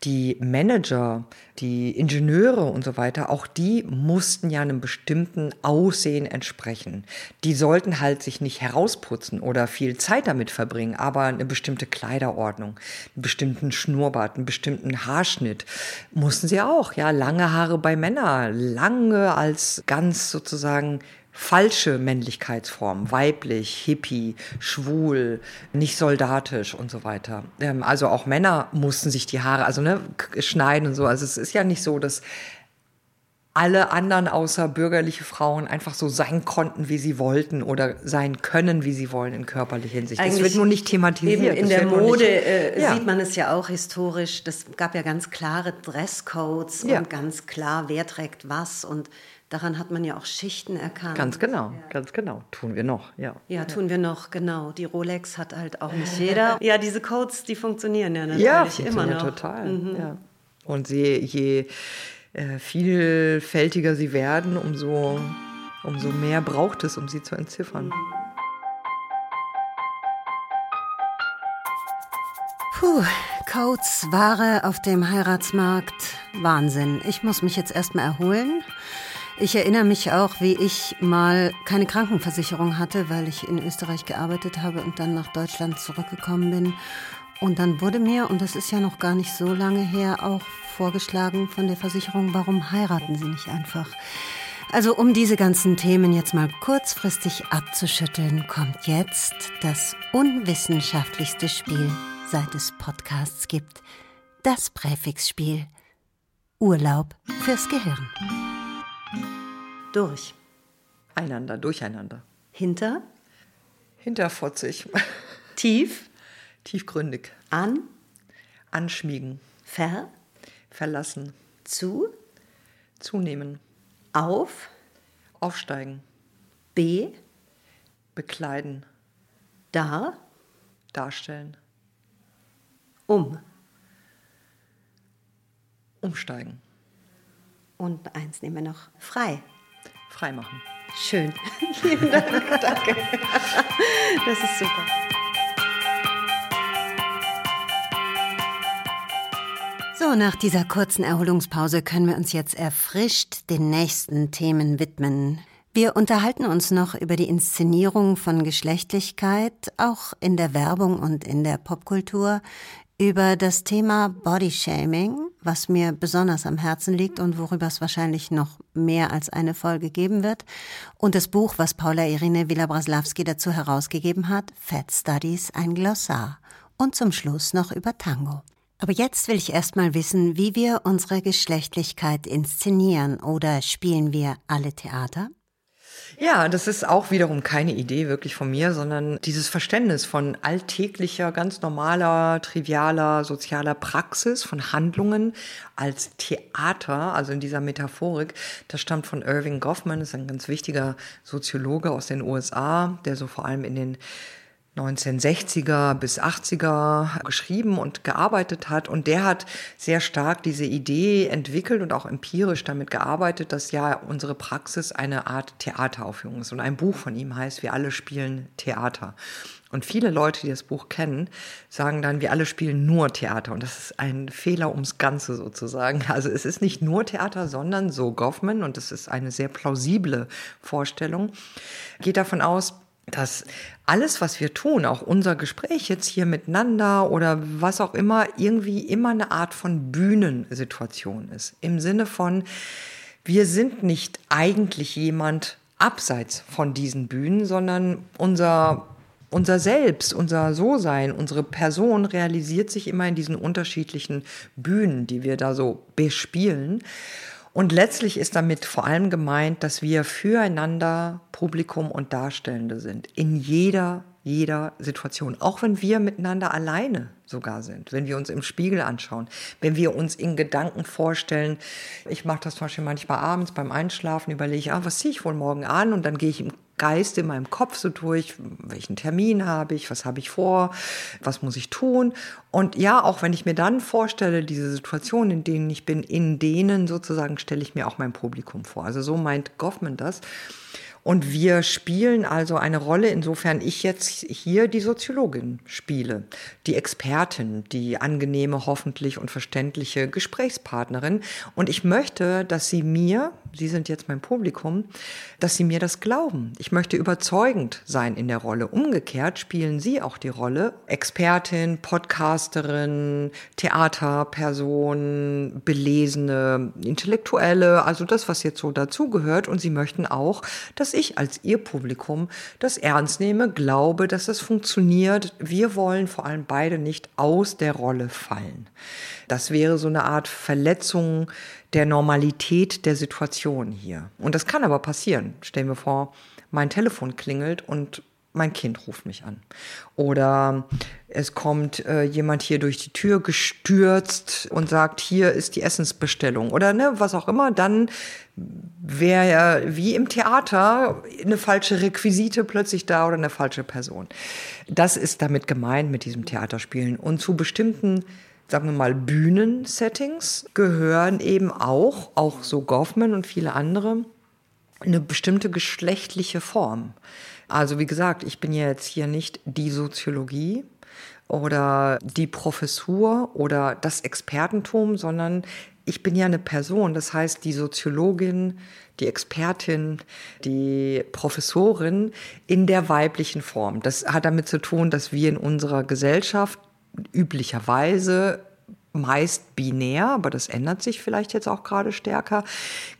die Manager, die Ingenieure und so weiter, auch die mussten ja einem bestimmten Aussehen entsprechen. Die sollten halt sich nicht herausputzen oder viel Zeit damit verbringen, aber eine bestimmte Kleiderordnung, einen bestimmten Schnurrbart, einen bestimmten Haarschnitt mussten sie auch. Ja, lange Haare bei Männern, lange als ganz sozusagen falsche Männlichkeitsformen, weiblich, hippie, schwul, nicht soldatisch und so weiter. Ähm, also auch Männer mussten sich die Haare, also ne, schneiden und so. Also es ist ja nicht so, dass alle anderen außer bürgerliche Frauen einfach so sein konnten, wie sie wollten oder sein können, wie sie wollen in körperlicher Hinsicht. Eigentlich das wird nur nicht thematisiert. Eben in der Mode nicht, äh, ja. sieht man es ja auch historisch. Das gab ja ganz klare Dresscodes ja. und ganz klar, wer trägt was und Daran hat man ja auch Schichten erkannt. Ganz genau, ja. ganz genau. Tun wir noch, ja. Ja, tun wir noch, genau. Die Rolex hat halt auch nicht jeder. <laughs> Ja, diese Codes, die funktionieren ja natürlich ja, immer noch. total. Mhm. Ja. Und je, je äh, vielfältiger sie werden, umso, umso mehr braucht es, um sie zu entziffern. Puh, Codes, Ware auf dem Heiratsmarkt. Wahnsinn. Ich muss mich jetzt erstmal erholen. Ich erinnere mich auch, wie ich mal keine Krankenversicherung hatte, weil ich in Österreich gearbeitet habe und dann nach Deutschland zurückgekommen bin. Und dann wurde mir, und das ist ja noch gar nicht so lange her, auch vorgeschlagen von der Versicherung, warum heiraten Sie nicht einfach? Also um diese ganzen Themen jetzt mal kurzfristig abzuschütteln, kommt jetzt das unwissenschaftlichste Spiel, seit es Podcasts gibt. Das Präfixspiel. Urlaub fürs Gehirn. Durch. Einander, durcheinander. Hinter. Hinterfotzig. <laughs> Tief. Tiefgründig. An. Anschmiegen. Ver. Verlassen. Zu. Zunehmen. Auf. Aufsteigen. B. Bekleiden. Da. Darstellen. Um. umsteigen. Und eins nehmen wir noch frei. Frei machen. Schön. <laughs> Vielen Dank. Danke. Das ist super. So, nach dieser kurzen Erholungspause können wir uns jetzt erfrischt den nächsten Themen widmen. Wir unterhalten uns noch über die Inszenierung von Geschlechtlichkeit, auch in der Werbung und in der Popkultur, über das Thema Bodyshaming, was mir besonders am Herzen liegt und worüber es wahrscheinlich noch mehr als eine Folge geben wird, und das Buch, was Paula Irene Villa-Braslawski dazu herausgegeben hat, Fat Studies, ein Glossar. Und zum Schluss noch über Tango. Aber jetzt will ich erstmal wissen, wie wir unsere Geschlechtlichkeit inszenieren oder spielen wir alle Theater? Ja, das ist auch wiederum keine Idee wirklich von mir, sondern dieses Verständnis von alltäglicher, ganz normaler, trivialer, sozialer Praxis, von Handlungen als Theater, also in dieser Metaphorik, das stammt von Irving Goffman, ist ein ganz wichtiger Soziologe aus den USA, der so vor allem in den 1960er bis 80er geschrieben und gearbeitet hat. Und der hat sehr stark diese Idee entwickelt und auch empirisch damit gearbeitet, dass ja unsere Praxis eine Art Theateraufführung ist. Und ein Buch von ihm heißt, wir alle spielen Theater. Und viele Leute, die das Buch kennen, sagen dann, wir alle spielen nur Theater. Und das ist ein Fehler ums Ganze sozusagen. Also es ist nicht nur Theater, sondern so Goffman, und das ist eine sehr plausible Vorstellung, geht davon aus, dass alles, was wir tun, auch unser Gespräch jetzt hier miteinander oder was auch immer, irgendwie immer eine Art von Bühnensituation ist. Im Sinne von, wir sind nicht eigentlich jemand abseits von diesen Bühnen, sondern unser unser Selbst, unser So-Sein, unsere Person realisiert sich immer in diesen unterschiedlichen Bühnen, die wir da so bespielen. Und letztlich ist damit vor allem gemeint, dass wir füreinander Publikum und Darstellende sind. In jeder, jeder Situation. Auch wenn wir miteinander alleine sogar sind, wenn wir uns im Spiegel anschauen, wenn wir uns in Gedanken vorstellen. Ich mache das zum Beispiel manchmal abends beim Einschlafen, überlege ich, ah, was ziehe ich wohl morgen an? Und dann gehe ich im Geist in meinem Kopf so durch, welchen Termin habe ich, was habe ich vor, was muss ich tun. Und ja, auch wenn ich mir dann vorstelle, diese Situation, in denen ich bin, in denen sozusagen stelle ich mir auch mein Publikum vor. Also so meint Goffman das. Und wir spielen also eine Rolle, insofern ich jetzt hier die Soziologin spiele, die Expertin, die angenehme, hoffentlich und verständliche Gesprächspartnerin. Und ich möchte, dass Sie mir, Sie sind jetzt mein Publikum, dass Sie mir das glauben. Ich möchte überzeugend sein in der Rolle. Umgekehrt spielen Sie auch die Rolle Expertin, Podcasterin, Theaterperson, belesene, Intellektuelle, also das, was jetzt so dazugehört. Und Sie möchten auch, dass ich als Ihr Publikum das ernst nehme, glaube, dass es funktioniert. Wir wollen vor allem beide nicht aus der Rolle fallen. Das wäre so eine Art Verletzung der Normalität der Situation hier. Und das kann aber passieren. Stellen wir vor, mein Telefon klingelt und mein Kind ruft mich an. Oder es kommt äh, jemand hier durch die Tür gestürzt und sagt, hier ist die Essensbestellung. Oder ne, was auch immer, dann wäre ja wie im Theater eine falsche Requisite plötzlich da oder eine falsche Person. Das ist damit gemeint mit diesem Theaterspielen. Und zu bestimmten sagen wir mal, Bühnensettings gehören eben auch, auch so Goffman und viele andere, eine bestimmte geschlechtliche Form. Also wie gesagt, ich bin ja jetzt hier nicht die Soziologie oder die Professur oder das Expertentum, sondern ich bin ja eine Person. Das heißt, die Soziologin, die Expertin, die Professorin in der weiblichen Form. Das hat damit zu tun, dass wir in unserer Gesellschaft üblicherweise meist binär, aber das ändert sich vielleicht jetzt auch gerade stärker,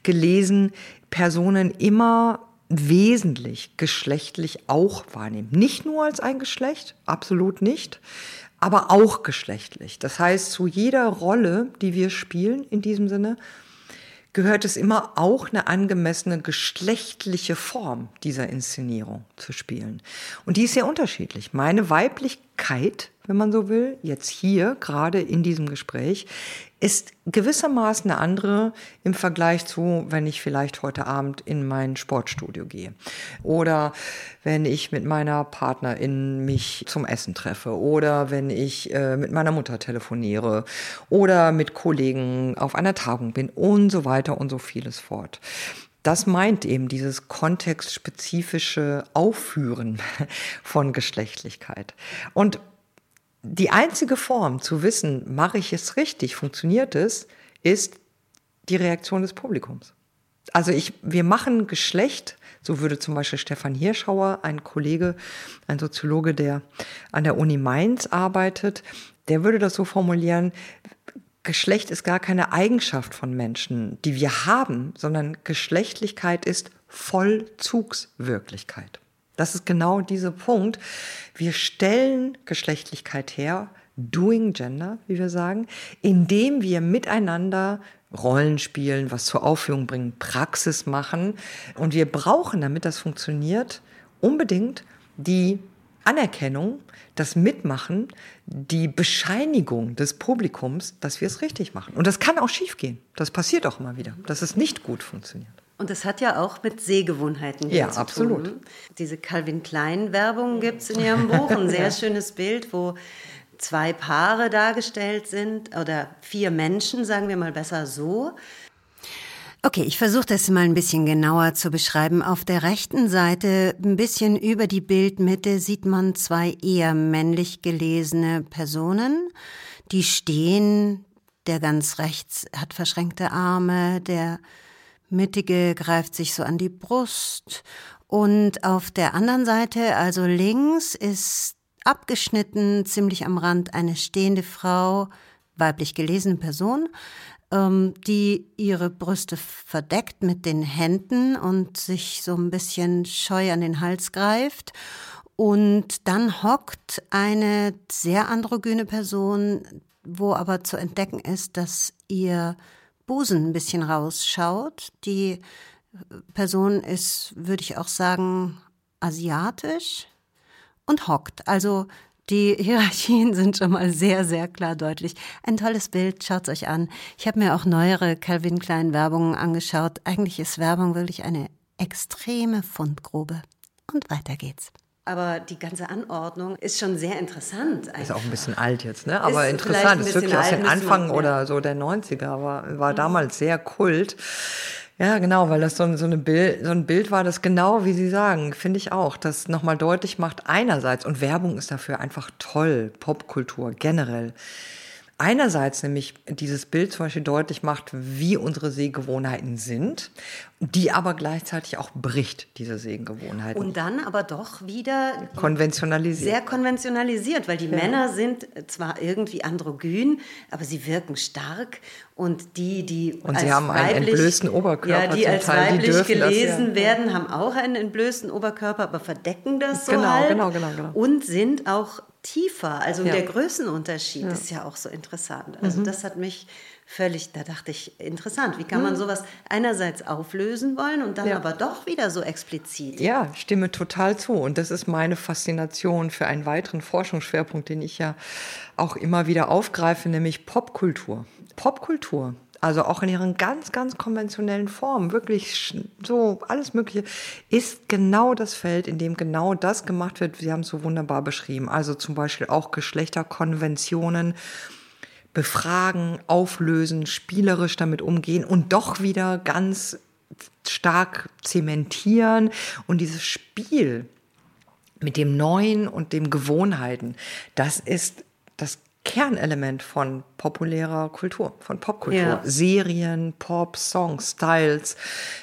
gelesen Personen immer wesentlich geschlechtlich auch wahrnehmen. Nicht nur als ein Geschlecht, absolut nicht, aber auch geschlechtlich. Das heißt, zu jeder Rolle, die wir spielen in diesem Sinne, gehört es immer auch eine angemessene geschlechtliche Form dieser Inszenierung zu spielen. Und die ist sehr unterschiedlich. Meine Weiblichkeit wenn man so will, jetzt hier, gerade in diesem Gespräch, ist gewissermaßen eine andere im Vergleich zu, wenn ich vielleicht heute Abend in mein Sportstudio gehe oder wenn ich mit meiner Partnerin mich zum Essen treffe oder wenn ich äh, mit meiner Mutter telefoniere oder mit Kollegen auf einer Tagung bin und so weiter und so vieles fort. Das meint eben dieses kontextspezifische Aufführen <laughs> von Geschlechtlichkeit. Und die einzige Form zu wissen, mache ich es richtig, funktioniert es, ist die Reaktion des Publikums. Also ich, wir machen Geschlecht, so würde zum Beispiel Stefan Hirschauer, ein Kollege, ein Soziologe, der an der Uni Mainz arbeitet, der würde das so formulieren, Geschlecht ist gar keine Eigenschaft von Menschen, die wir haben, sondern Geschlechtlichkeit ist Vollzugswirklichkeit. Das ist genau dieser Punkt. Wir stellen Geschlechtlichkeit her, doing gender, wie wir sagen, indem wir miteinander Rollen spielen, was zur Aufführung bringen, Praxis machen. Und wir brauchen, damit das funktioniert, unbedingt die Anerkennung, das Mitmachen, die Bescheinigung des Publikums, dass wir es richtig machen. Und das kann auch schiefgehen. Das passiert auch immer wieder, dass es nicht gut funktioniert. Und das hat ja auch mit Sehgewohnheiten ja, zu absolut. tun. Diese Calvin Klein-Werbung gibt es in Ihrem <laughs> Buch. Ein sehr ja. schönes Bild, wo zwei Paare dargestellt sind oder vier Menschen, sagen wir mal besser so. Okay, ich versuche das mal ein bisschen genauer zu beschreiben. Auf der rechten Seite, ein bisschen über die Bildmitte, sieht man zwei eher männlich gelesene Personen, die stehen. Der ganz rechts hat verschränkte Arme, der Mittige greift sich so an die Brust und auf der anderen Seite, also links, ist abgeschnitten, ziemlich am Rand, eine stehende Frau, weiblich gelesene Person, ähm, die ihre Brüste verdeckt mit den Händen und sich so ein bisschen scheu an den Hals greift. Und dann hockt eine sehr androgyne Person, wo aber zu entdecken ist, dass ihr Busen ein bisschen rausschaut. Die Person ist, würde ich auch sagen, asiatisch und hockt. Also die <laughs> Hierarchien sind schon mal sehr, sehr klar deutlich. Ein tolles Bild, schaut es euch an. Ich habe mir auch neuere Calvin Klein Werbungen angeschaut. Eigentlich ist Werbung wirklich eine extreme Fundgrube. Und weiter geht's. Aber die ganze Anordnung ist schon sehr interessant. Einfach. Ist auch ein bisschen alt jetzt, ne? Aber ist interessant. Ist wirklich aus den Anfang oder so der 90er, war, war mhm. damals sehr kult. Ja, genau, weil das so ein, so, eine Bild, so ein Bild war, das genau, wie Sie sagen, finde ich auch, das nochmal deutlich macht, einerseits, und Werbung ist dafür einfach toll, Popkultur generell, einerseits nämlich dieses Bild zum Beispiel deutlich macht, wie unsere Sehgewohnheiten sind, die aber gleichzeitig auch bricht, diese Sehgewohnheiten. Und dann aber doch wieder konventionalisiert. Sehr konventionalisiert, weil die ja. Männer sind zwar irgendwie androgyn, aber sie wirken stark und die, die und als sie haben weiblich, einen entblößten Oberkörper, ja, die als Teil, weiblich die gelesen das, ja. werden, haben auch einen entblößten Oberkörper, aber verdecken das so genau, halt genau, genau, genau. und sind auch tiefer. Also ja. der Größenunterschied ist ja auch so interessant. Also mhm. das hat mich völlig, da dachte ich, interessant. Wie kann man mhm. sowas einerseits auflösen wollen und dann ja. aber doch wieder so explizit? Ja, stimme total zu. Und das ist meine Faszination für einen weiteren Forschungsschwerpunkt, den ich ja auch immer wieder aufgreife, nämlich Popkultur. Popkultur also auch in ihren ganz, ganz konventionellen Formen, wirklich so alles Mögliche, ist genau das Feld, in dem genau das gemacht wird. Sie haben es so wunderbar beschrieben. Also zum Beispiel auch Geschlechterkonventionen befragen, auflösen, spielerisch damit umgehen und doch wieder ganz stark zementieren und dieses Spiel mit dem Neuen und dem Gewohnheiten, das ist das Kernelement von populärer Kultur, von Popkultur. Ja. Serien, Pop, Songs, Styles,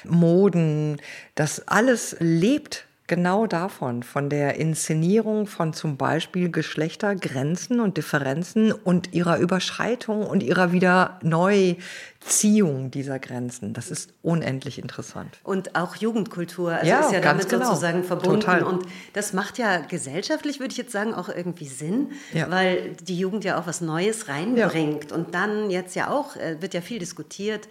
Moden, das alles lebt genau davon, von der Inszenierung von zum Beispiel Geschlechtergrenzen und Differenzen und ihrer Überschreitung und ihrer wieder Neuziehung dieser Grenzen. Das ist unendlich interessant. Und auch Jugendkultur, also ja, ist ja damit genau. sozusagen verbunden. Total. Und das macht ja gesellschaftlich, würde ich jetzt sagen, auch irgendwie Sinn, ja. weil die Jugend ja auch was Neues reinbringt. Ja. Und dann jetzt ja auch, äh, wird ja viel diskutiert,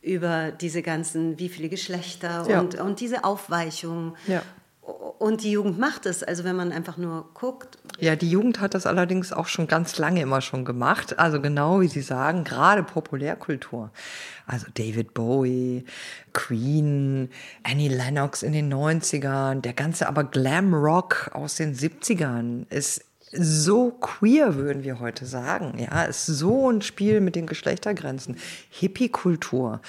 über diese ganzen, wie viele Geschlechter und, und diese Aufweichung. Ja Und die Jugend macht es, also wenn man einfach nur guckt. Ja, die Jugend hat das allerdings auch schon ganz lange immer schon gemacht. Also genau wie Sie sagen, gerade Populärkultur. Also David Bowie, Queen, Annie Lennox in den 90ern, der ganze aber Glam Rock aus den 70ern ist so queer, würden wir heute sagen. Ja, ist so ein Spiel mit den Geschlechtergrenzen. Hippie-Kultur.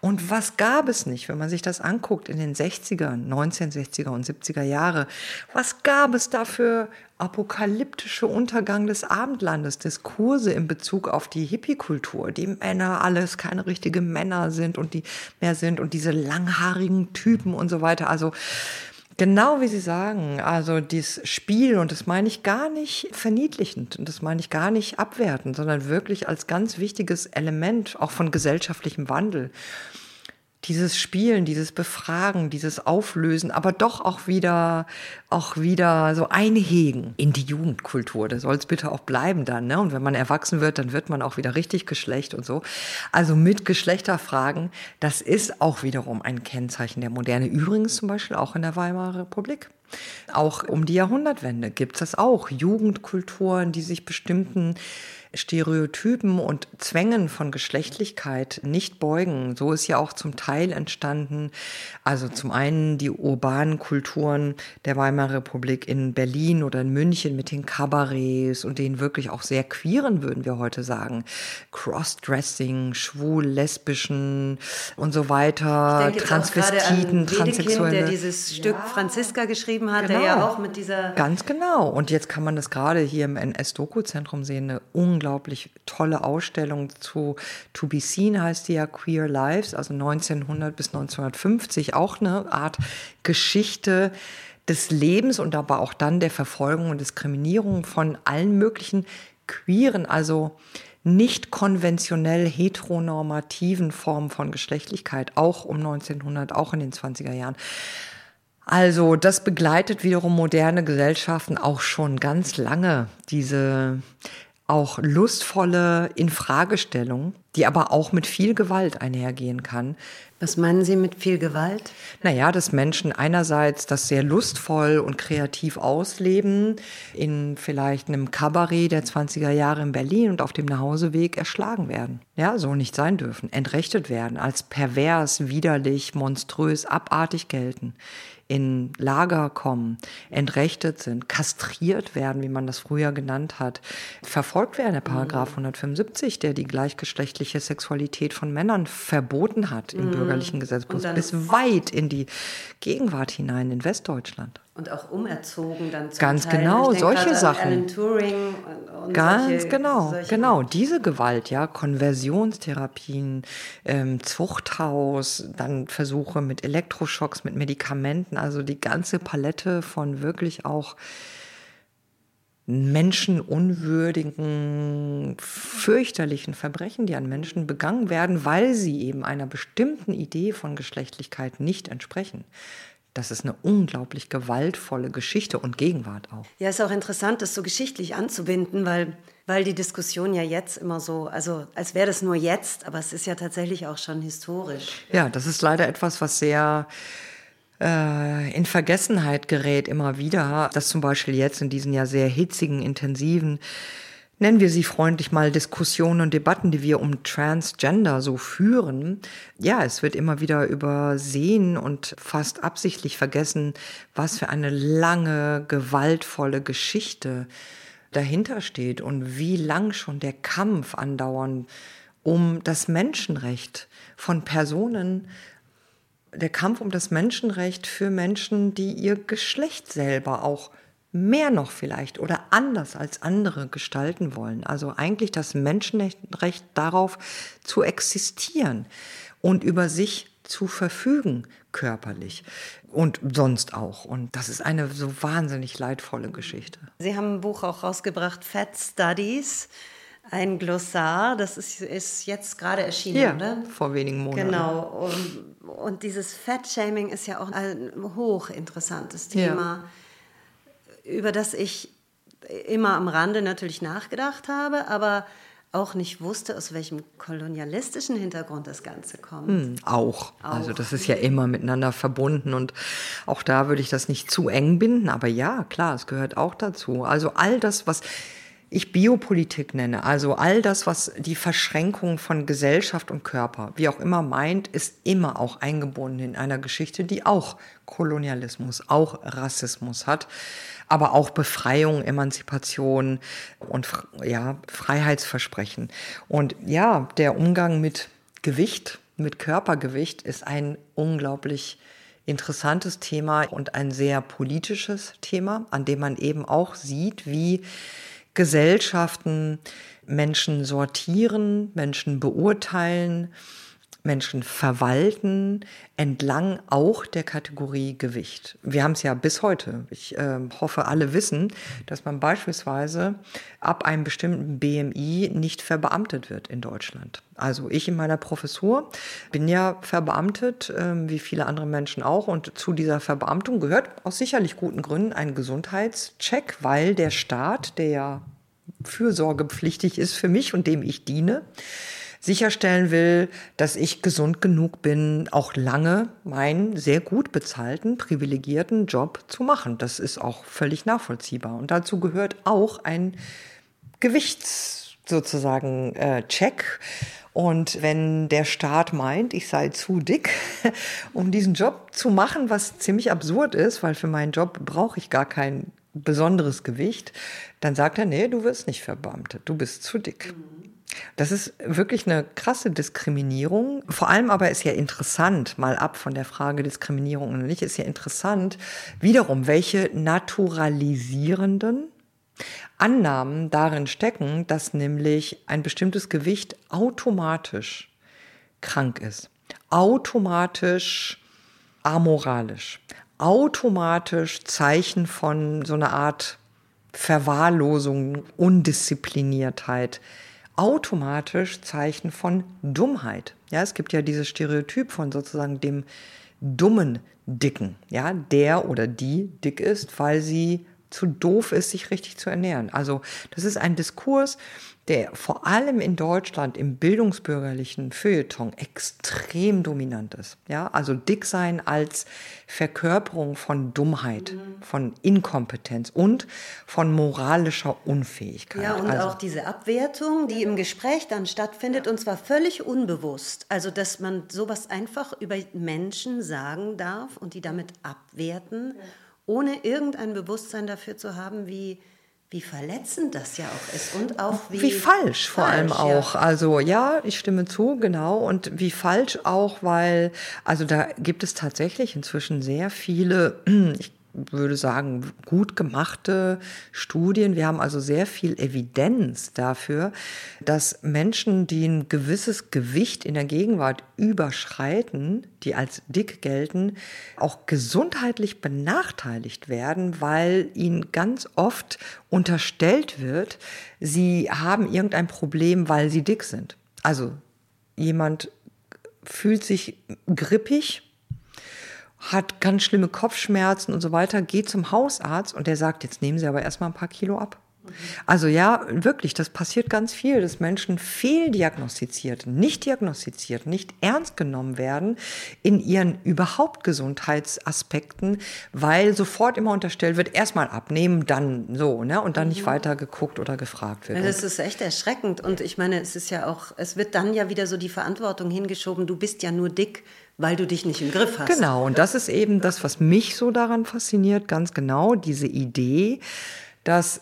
Und was gab es nicht, wenn man sich das anguckt in den 60ern, 1960er und 70er Jahre? Was gab es da für apokalyptische Untergang des Abendlandes, Diskurse in Bezug auf die Hippie-Kultur, die Männer alles keine richtigen Männer sind und die mehr sind und diese langhaarigen Typen und so weiter. Also, Genau wie Sie sagen, also dieses Spiel, und das meine ich gar nicht verniedlichend, und das meine ich gar nicht abwertend, sondern wirklich als ganz wichtiges Element auch von gesellschaftlichem Wandel dieses Spielen, dieses Befragen, dieses Auflösen, aber doch auch wieder, auch wieder so einhegen in die Jugendkultur. Das soll es bitte auch bleiben dann. Ne? Und wenn man erwachsen wird, dann wird man auch wieder richtig Geschlecht und so. Also mit Geschlechterfragen, das ist auch wiederum ein Kennzeichen der Moderne. Übrigens zum Beispiel auch in der Weimarer Republik. Auch um die Jahrhundertwende gibt es das auch. Jugendkulturen, die sich bestimmten Stereotypen und Zwängen von Geschlechtlichkeit nicht beugen. So ist ja auch zum Teil entstanden, also zum einen die urbanen Kulturen der Weimarer Republik in Berlin oder in München mit den Kabarets und den wirklich auch sehr queeren, würden wir heute sagen. Crossdressing, schwul, lesbischen und so weiter, Transvestiten, Transsexuelle. der dieses Stück ja. Franziska geschrieben hat, genau. der ja auch mit dieser... Ganz genau. Und jetzt kann man das gerade hier im NS-Doku-Zentrum sehen, eine unglaubliche unglaublich tolle Ausstellung zu To Be Seen heißt die ja Queer Lives, also 1900 bis 1950, auch eine Art Geschichte des Lebens und aber auch dann der Verfolgung und Diskriminierung von allen möglichen queeren, also nicht konventionell heteronormativen Formen von Geschlechtlichkeit, auch um 1900, auch in den 20er Jahren. Also das begleitet wiederum moderne Gesellschaften auch schon ganz lange, diese auch lustvolle Infragestellung, die aber auch mit viel Gewalt einhergehen kann. Was meinen Sie mit viel Gewalt? Naja, dass Menschen einerseits das sehr lustvoll und kreativ ausleben, in vielleicht einem Kabarett der 20er Jahre in Berlin und auf dem Nachhauseweg erschlagen werden. Ja, so nicht sein dürfen, entrechtet werden, als pervers, widerlich, monströs, abartig gelten in Lager kommen, entrechtet sind, kastriert werden, wie man das früher genannt hat, verfolgt werden. Der Paragraph 175, der die gleichgeschlechtliche Sexualität von Männern verboten hat im mhm. bürgerlichen Gesetzbuch, bis weit in die Gegenwart hinein in Westdeutschland. Und auch umerzogen dann zum Ganz Teil. genau, solche Sachen. Ganz solche, genau, solche genau. Diese Gewalt, ja, Konversionstherapien, ähm, Zuchthaus, dann Versuche mit Elektroschocks, mit Medikamenten, also die ganze Palette von wirklich auch menschenunwürdigen, fürchterlichen Verbrechen, die an Menschen begangen werden, weil sie eben einer bestimmten Idee von Geschlechtlichkeit nicht entsprechen das ist eine unglaublich gewaltvolle Geschichte und Gegenwart auch. Ja, ist auch interessant, das so geschichtlich anzubinden, weil, weil die Diskussion ja jetzt immer so, also als wäre das nur jetzt, aber es ist ja tatsächlich auch schon historisch. Ja, das ist leider etwas, was sehr äh, in Vergessenheit gerät immer wieder, dass zum Beispiel jetzt in diesen ja sehr hitzigen, intensiven nennen wir sie freundlich mal Diskussionen und Debatten, die wir um Transgender so führen. Ja, es wird immer wieder übersehen und fast absichtlich vergessen, was für eine lange, gewaltvolle Geschichte dahinter steht und wie lang schon der Kampf andauern um das Menschenrecht von Personen, der Kampf um das Menschenrecht für Menschen, die ihr Geschlecht selber auch mehr noch vielleicht oder anders als andere gestalten wollen. Also eigentlich das Menschenrecht darauf zu existieren und über sich zu verfügen, körperlich und sonst auch. Und das ist eine so wahnsinnig leidvolle Geschichte. Sie haben ein Buch auch rausgebracht, Fat Studies. Ein Glossar, das ist, ist jetzt gerade erschienen, ja, oder? vor wenigen Monaten. Genau. Und, und dieses Fat-Shaming ist ja auch ein hochinteressantes Thema. Ja über das ich immer am Rande natürlich nachgedacht habe, aber auch nicht wusste, aus welchem kolonialistischen Hintergrund das Ganze kommt. Hm, auch. auch. Also das ist ja immer miteinander verbunden und auch da würde ich das nicht zu eng binden, aber ja, klar, es gehört auch dazu. Also all das, was ich Biopolitik nenne, also all das, was die Verschränkung von Gesellschaft und Körper, wie auch immer meint, ist immer auch eingebunden in einer Geschichte, die auch Kolonialismus, auch Rassismus hat, aber auch Befreiung, Emanzipation und ja, Freiheitsversprechen. Und ja, der Umgang mit Gewicht, mit Körpergewicht ist ein unglaublich interessantes Thema und ein sehr politisches Thema, an dem man eben auch sieht, wie Gesellschaften Menschen sortieren, Menschen beurteilen, Menschen verwalten entlang auch der Kategorie Gewicht. Wir haben es ja bis heute. Ich äh, hoffe, alle wissen, dass man beispielsweise ab einem bestimmten BMI nicht verbeamtet wird in Deutschland. Also ich in meiner Professur bin ja verbeamtet, äh, wie viele andere Menschen auch. Und zu dieser Verbeamtung gehört aus sicherlich guten Gründen ein Gesundheitscheck, weil der Staat, der ja fürsorgepflichtig ist für mich und dem ich diene, sicherstellen will, dass ich gesund genug bin, auch lange meinen sehr gut bezahlten, privilegierten Job zu machen. Das ist auch völlig nachvollziehbar. Und dazu gehört auch ein Gewichts sozusagen äh, Check. Und wenn der Staat meint, ich sei zu dick, <laughs> um diesen Job zu machen, was ziemlich absurd ist, weil für meinen Job brauche ich gar kein besonderes Gewicht, dann sagt er, nee, du wirst nicht verbeamtet, du bist zu dick. Das ist wirklich eine krasse Diskriminierung. Vor allem aber ist ja interessant, mal ab von der Frage Diskriminierung oder nicht, ist ja interessant, wiederum, welche naturalisierenden Annahmen darin stecken, dass nämlich ein bestimmtes Gewicht automatisch krank ist, automatisch amoralisch, automatisch Zeichen von so einer Art Verwahrlosung, Undiszipliniertheit, automatisch Zeichen von Dummheit. Ja, es gibt ja dieses Stereotyp von sozusagen dem dummen Dicken, ja, der oder die dick ist, weil sie zu doof ist, sich richtig zu ernähren. Also das ist ein Diskurs, der vor allem in Deutschland im bildungsbürgerlichen Feuilleton extrem dominant ist. Ja, also dick sein als Verkörperung von Dummheit, mhm. von Inkompetenz und von moralischer Unfähigkeit. Ja, und also, auch diese Abwertung, die im Gespräch dann stattfindet und zwar völlig unbewusst. Also, dass man sowas einfach über Menschen sagen darf und die damit abwerten, ohne irgendein Bewusstsein dafür zu haben, wie wie verletzend das ja auch ist und auch wie, wie falsch vor falsch, allem auch. Ja. Also ja, ich stimme zu, genau. Und wie falsch auch, weil, also da gibt es tatsächlich inzwischen sehr viele, <clears throat> ich würde sagen, gut gemachte Studien. Wir haben also sehr viel Evidenz dafür, dass Menschen, die ein gewisses Gewicht in der Gegenwart überschreiten, die als dick gelten, auch gesundheitlich benachteiligt werden, weil ihnen ganz oft unterstellt wird, sie haben irgendein Problem, weil sie dick sind. Also jemand fühlt sich grippig hat ganz schlimme Kopfschmerzen und so weiter, geht zum Hausarzt und der sagt, jetzt nehmen Sie aber erstmal ein paar Kilo ab. Also ja, wirklich, das passiert ganz viel, dass Menschen fehldiagnostiziert, nicht diagnostiziert, nicht ernst genommen werden in ihren überhaupt Gesundheitsaspekten, weil sofort immer unterstellt wird, erstmal abnehmen, dann so, ne, und dann nicht mhm. weiter geguckt oder gefragt wird. das ist echt erschreckend und ich meine, es ist ja auch, es wird dann ja wieder so die Verantwortung hingeschoben, du bist ja nur dick, weil du dich nicht im Griff hast. Genau, und das ist eben das, was mich so daran fasziniert, ganz genau, diese Idee, dass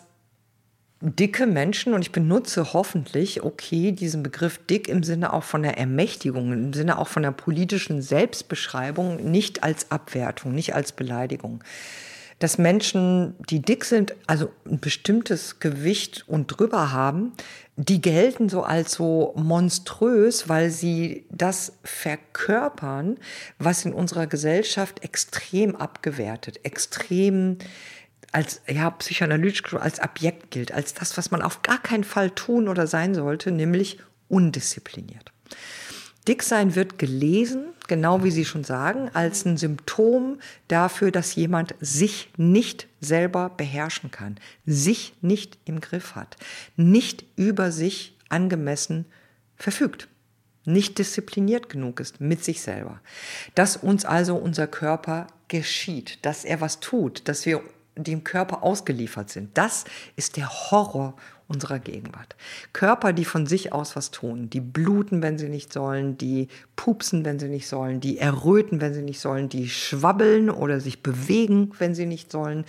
dicke Menschen, und ich benutze hoffentlich, okay, diesen Begriff dick im Sinne auch von der Ermächtigung, im Sinne auch von der politischen Selbstbeschreibung, nicht als Abwertung, nicht als Beleidigung. Dass Menschen, die dick sind, also ein bestimmtes Gewicht und drüber haben, die gelten so als so monströs, weil sie das verkörpern, was in unserer Gesellschaft extrem abgewertet, extrem als ja psychoanalytisch als Objekt gilt, als das, was man auf gar keinen Fall tun oder sein sollte, nämlich undiszipliniert. Dicksein wird gelesen, genau wie Sie schon sagen, als ein Symptom dafür, dass jemand sich nicht selber beherrschen kann, sich nicht im Griff hat, nicht über sich angemessen verfügt, nicht diszipliniert genug ist mit sich selber. Dass uns also unser Körper geschieht, dass er was tut, dass wir dem Körper ausgeliefert sind. Das ist der Horror unserer Gegenwart. Körper, die von sich aus was tun, die bluten, wenn sie nicht sollen, die pupsen, wenn sie nicht sollen, die erröten, wenn sie nicht sollen, die schwabbeln oder sich bewegen, wenn sie nicht sollen,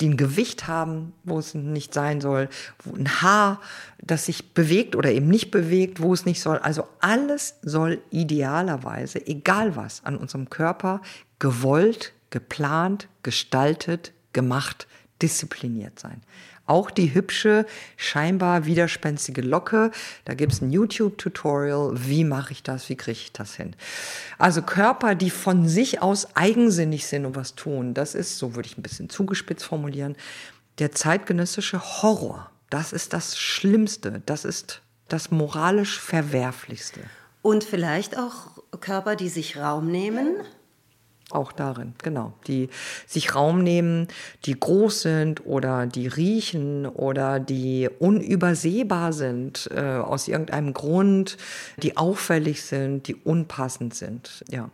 die ein Gewicht haben, wo es nicht sein soll, ein Haar, das sich bewegt oder eben nicht bewegt, wo es nicht soll. Also alles soll idealerweise, egal was, an unserem Körper gewollt, geplant, gestaltet, gemacht, diszipliniert sein. Auch die hübsche, scheinbar widerspenstige Locke. Da gibt es ein YouTube-Tutorial. Wie mache ich das? Wie kriege ich das hin? Also Körper, die von sich aus eigensinnig sind und was tun, das ist, so würde ich ein bisschen zugespitzt formulieren, der zeitgenössische Horror. Das ist das Schlimmste. Das ist das moralisch Verwerflichste. Und vielleicht auch Körper, die sich Raum nehmen auch darin, genau. Die sich Raum nehmen, die groß sind oder die riechen oder die unübersehbar sind äh, aus irgendeinem Grund, die auffällig sind, die unpassend sind. Ja.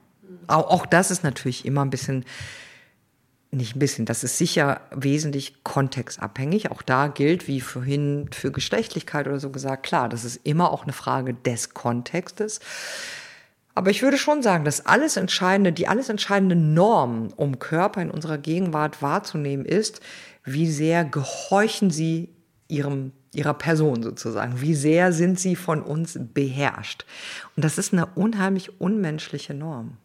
Auch, auch das ist natürlich immer ein bisschen nicht ein bisschen, das ist sicher wesentlich kontextabhängig. Auch da gilt, wie vorhin für Geschlechtlichkeit oder so gesagt, klar, das ist immer auch eine Frage des Kontextes. Aber ich würde schon sagen, dass alles entscheidende, die alles entscheidende Norm, um Körper in unserer Gegenwart wahrzunehmen, ist, wie sehr gehorchen sie ihrem ihrer Person sozusagen. Wie sehr sind sie von uns beherrscht? Und das ist eine unheimlich unmenschliche Norm.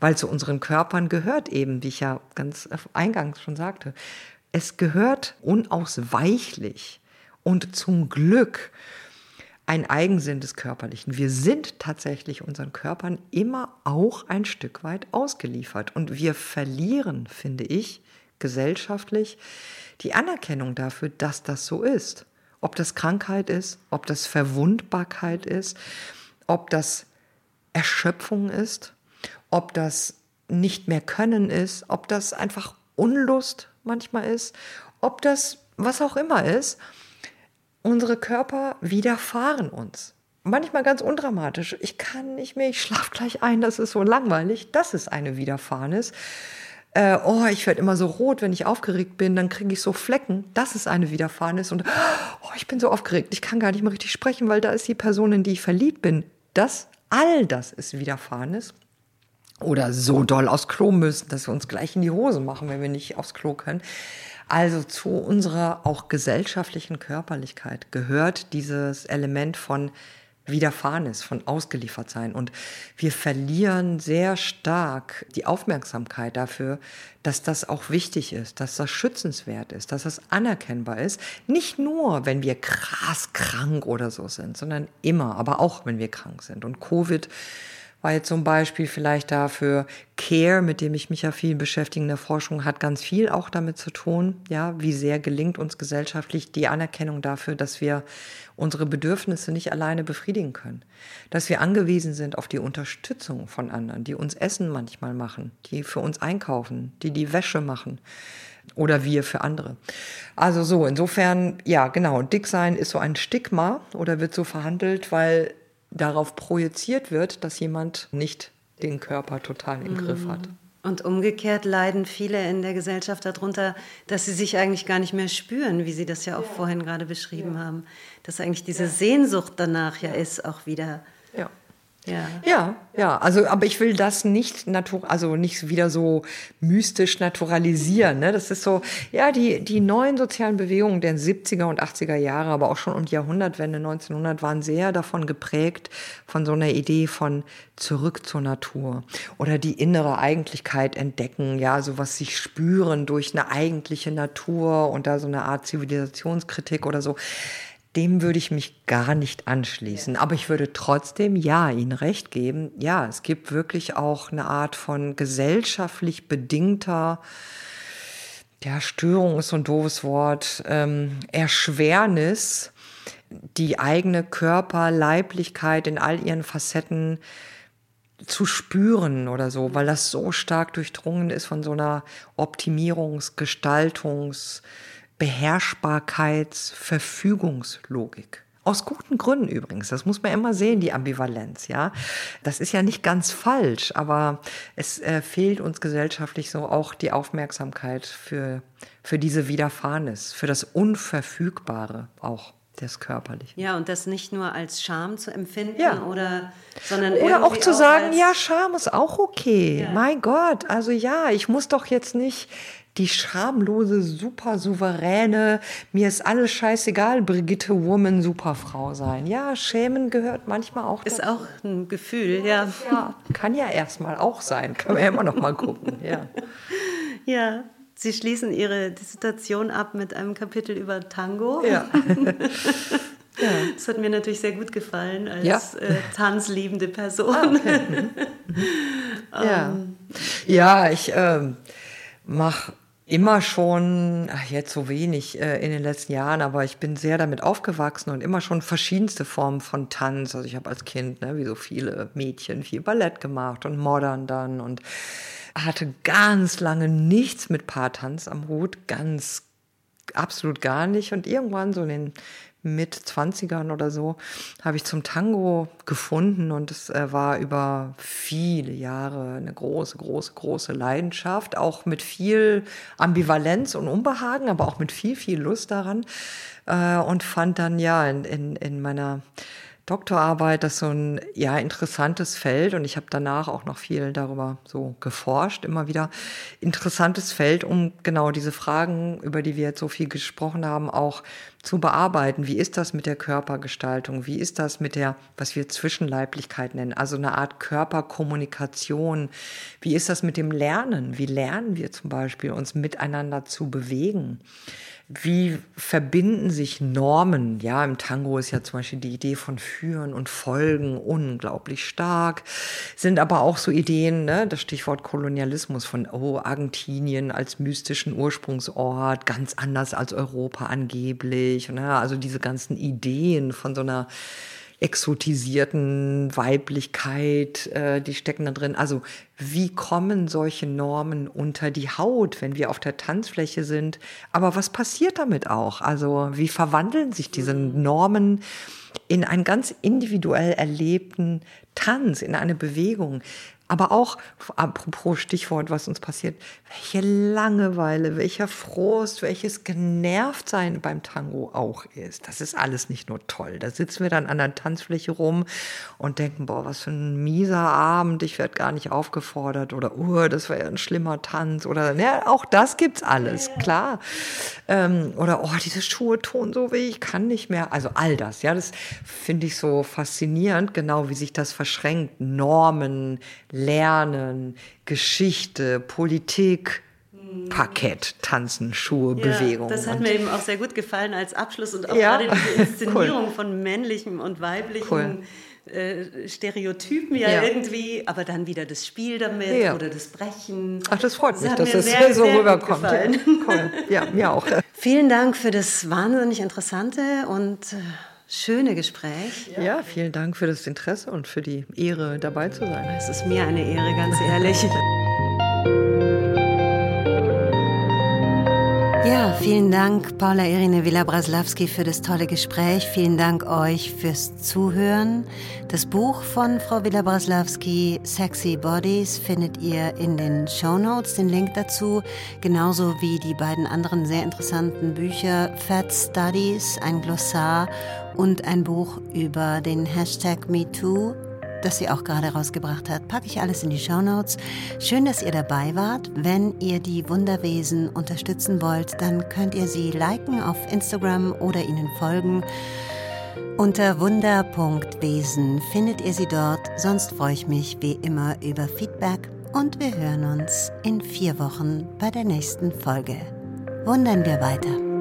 Weil zu unseren Körpern gehört eben, wie ich ja ganz eingangs schon sagte, es gehört unausweichlich und zum Glück ein Eigensinn des Körperlichen. Wir sind tatsächlich unseren Körpern immer auch ein Stück weit ausgeliefert. Und wir verlieren, finde ich, gesellschaftlich die Anerkennung dafür, dass das so ist. Ob das Krankheit ist, ob das Verwundbarkeit ist, ob das Erschöpfung ist, ob das nicht mehr können ist, ob das einfach Unlust manchmal ist, ob das was auch immer ist. Unsere Körper widerfahren uns. Manchmal ganz undramatisch. Ich kann nicht mehr, ich schlafe gleich ein, das ist so langweilig. Das ist eine Widerfahrenes. Äh, oh, ich werde immer so rot, wenn ich aufgeregt bin, dann kriege ich so Flecken. Das ist eine Widerfahrenes. Und oh, ich bin so aufgeregt, ich kann gar nicht mehr richtig sprechen, weil da ist die Person, in die ich verliebt bin. Das, all das ist Widerfahrenes oder so doll aufs Klo müssen, dass wir uns gleich in die Hose machen, wenn wir nicht aufs Klo können. Also zu unserer auch gesellschaftlichen Körperlichkeit gehört dieses Element von Widerfahrenes, von ausgeliefert sein. Und wir verlieren sehr stark die Aufmerksamkeit dafür, dass das auch wichtig ist, dass das schützenswert ist, dass das anerkennbar ist. Nicht nur, wenn wir krass krank oder so sind, sondern immer, aber auch, wenn wir krank sind. Und Covid jetzt zum Beispiel vielleicht dafür Care, mit dem ich mich ja viel beschäftige in der Forschung, hat ganz viel auch damit zu tun, ja, wie sehr gelingt uns gesellschaftlich die Anerkennung dafür, dass wir unsere Bedürfnisse nicht alleine befriedigen können, dass wir angewiesen sind auf die Unterstützung von anderen, die uns Essen manchmal machen, die für uns einkaufen, die die Wäsche machen oder wir für andere. Also so, insofern, ja, genau, dick sein ist so ein Stigma oder wird so verhandelt, weil darauf projiziert wird, dass jemand nicht den Körper total im Griff mhm. hat. Und umgekehrt leiden viele in der Gesellschaft darunter, dass sie sich eigentlich gar nicht mehr spüren, wie Sie das ja auch ja. vorhin gerade beschrieben ja. haben. Dass eigentlich diese ja. Sehnsucht danach ja ist, auch wieder ja. ja, ja, also aber ich will das nicht natur, also nicht wieder so mystisch naturalisieren. Ne? Das ist so, ja, die, die neuen sozialen Bewegungen der 70er und 80er Jahre, aber auch schon und Jahrhundertwende 1900 waren sehr davon geprägt, von so einer Idee von zurück zur Natur oder die innere Eigentlichkeit entdecken, ja, so was sich spüren durch eine eigentliche Natur und da so eine Art Zivilisationskritik oder so dem würde ich mich gar nicht anschließen. Aber ich würde trotzdem, ja, Ihnen recht geben. Ja, es gibt wirklich auch eine Art von gesellschaftlich bedingter, ja, Störung ist so ein doofes Wort, ähm, Erschwernis, die eigene Körperleiblichkeit in all ihren Facetten zu spüren oder so, weil das so stark durchdrungen ist von so einer Optimierungs-, Gestaltungs-, Beherrschbarkeitsverfügungslogik. Aus guten Gründen übrigens. Das muss man immer sehen, die Ambivalenz, ja. Das ist ja nicht ganz falsch, aber es äh, fehlt uns gesellschaftlich so auch die Aufmerksamkeit für, für diese Widerfahrenes, für das Unverfügbare auch des Körperlichen. Ja, und das nicht nur als Scham zu empfinden ja. oder sondern oder auch zu auch sagen, ja, Scham ist auch okay. Ja. Mein Gott, also ja, ich muss doch jetzt nicht die schamlose, super souveräne, mir ist alles scheißegal, Brigitte Woman, Superfrau sein. Ja, Schämen gehört manchmal auch Ist dazu. auch ein Gefühl, ja. Ja, kann ja erstmal auch sein, kann man ja immer noch mal gucken, ja. <laughs> Ja, Sie schließen Ihre Dissertation ab mit einem Kapitel über Tango. Ja. <laughs> ja. Das hat mir natürlich sehr gut gefallen als ja. äh, tanzliebende Person. Ah, okay. Mhm. <laughs> ja. Ähm. ja, ich ähm, mache immer schon, ach, jetzt so wenig äh, in den letzten Jahren, aber ich bin sehr damit aufgewachsen und immer schon verschiedenste Formen von Tanz. Also ich habe als Kind, ne, wie so viele Mädchen, viel Ballett gemacht und Modern dann und hatte ganz lange nichts mit Paartanz am Hut, ganz absolut gar nicht. Und irgendwann so in den mit 20ern oder so, habe ich zum Tango gefunden und es äh, war über viele Jahre eine große, große, große Leidenschaft, auch mit viel Ambivalenz und Unbehagen, aber auch mit viel, viel Lust daran äh, und fand dann ja in, in, in meiner Doktorarbeit, das ist so ein ja interessantes Feld und ich habe danach auch noch viel darüber so geforscht, immer wieder interessantes Feld, um genau diese Fragen, über die wir jetzt so viel gesprochen haben, auch zu bearbeiten. Wie ist das mit der Körpergestaltung? Wie ist das mit der, was wir Zwischenleiblichkeit nennen, also eine Art Körperkommunikation? Wie ist das mit dem Lernen? Wie lernen wir zum Beispiel uns miteinander zu bewegen? Wie verbinden sich Normen? Ja, im Tango ist ja zum Beispiel die Idee von Führen und Folgen unglaublich stark. Sind aber auch so Ideen, ne, das Stichwort Kolonialismus von, oh, Argentinien als mystischen Ursprungsort, ganz anders als Europa angeblich. Ne? Also diese ganzen Ideen von so einer exotisierten Weiblichkeit, äh, die stecken da drin. Also wie kommen solche Normen unter die Haut, wenn wir auf der Tanzfläche sind? Aber was passiert damit auch? Also wie verwandeln sich diese Normen in einen ganz individuell erlebten Tanz, in eine Bewegung? Aber auch, apropos Stichwort, was uns passiert, welche Langeweile, welcher Frust, welches Genervtsein beim Tango auch ist. Das ist alles nicht nur toll. Da sitzen wir dann an der Tanzfläche rum und denken, boah, was für ein mieser Abend, ich werde gar nicht aufgefordert oder, oh, das war ja ein schlimmer Tanz oder, ja, auch das gibt's alles, klar. Ähm, oder, oh, diese Schuhe tun so weh, ich kann nicht mehr. Also all das, ja, das finde ich so faszinierend, genau wie sich das verschränkt. Normen, Lernen, Geschichte, Politik, Parkett, Tanzen, Schuhe, ja, Bewegung. Das hat mir eben auch sehr gut gefallen als Abschluss und auch ja. gerade die <laughs> Inszenierung cool. von männlichem und weiblichem. Cool. Äh, Stereotypen ja, ja, irgendwie, aber dann wieder das Spiel damit ja. oder das Brechen. Ach, das freut mich, das dass es sehr, so sehr rüberkommt. Ja, cool. ja, mir auch. <laughs> Vielen Dank für das wahnsinnig interessante und äh, schöne Gespräch. Ja, vielen Dank für das Interesse und für die Ehre, dabei zu sein. Es ist mir eine Ehre, ganz ehrlich. Ja, vielen Dank, Paula Irine Villa-Braslawski, für das tolle Gespräch. Vielen Dank euch fürs Zuhören. Das Buch von Frau Villa-Braslawski, Sexy Bodies, findet ihr in den Show Notes, den Link dazu. Genauso wie die beiden anderen sehr interessanten Bücher Fat Studies, ein Glossar und ein Buch über den Hashtag MeToo das sie auch gerade rausgebracht hat, packe ich alles in die Show Notes. Schön, dass ihr dabei wart. Wenn ihr die Wunderwesen unterstützen wollt, dann könnt ihr sie liken auf Instagram oder ihnen folgen. Unter wunder.wesen findet ihr sie dort. Sonst freue ich mich wie immer über Feedback und wir hören uns in vier Wochen bei der nächsten Folge. Wundern wir weiter.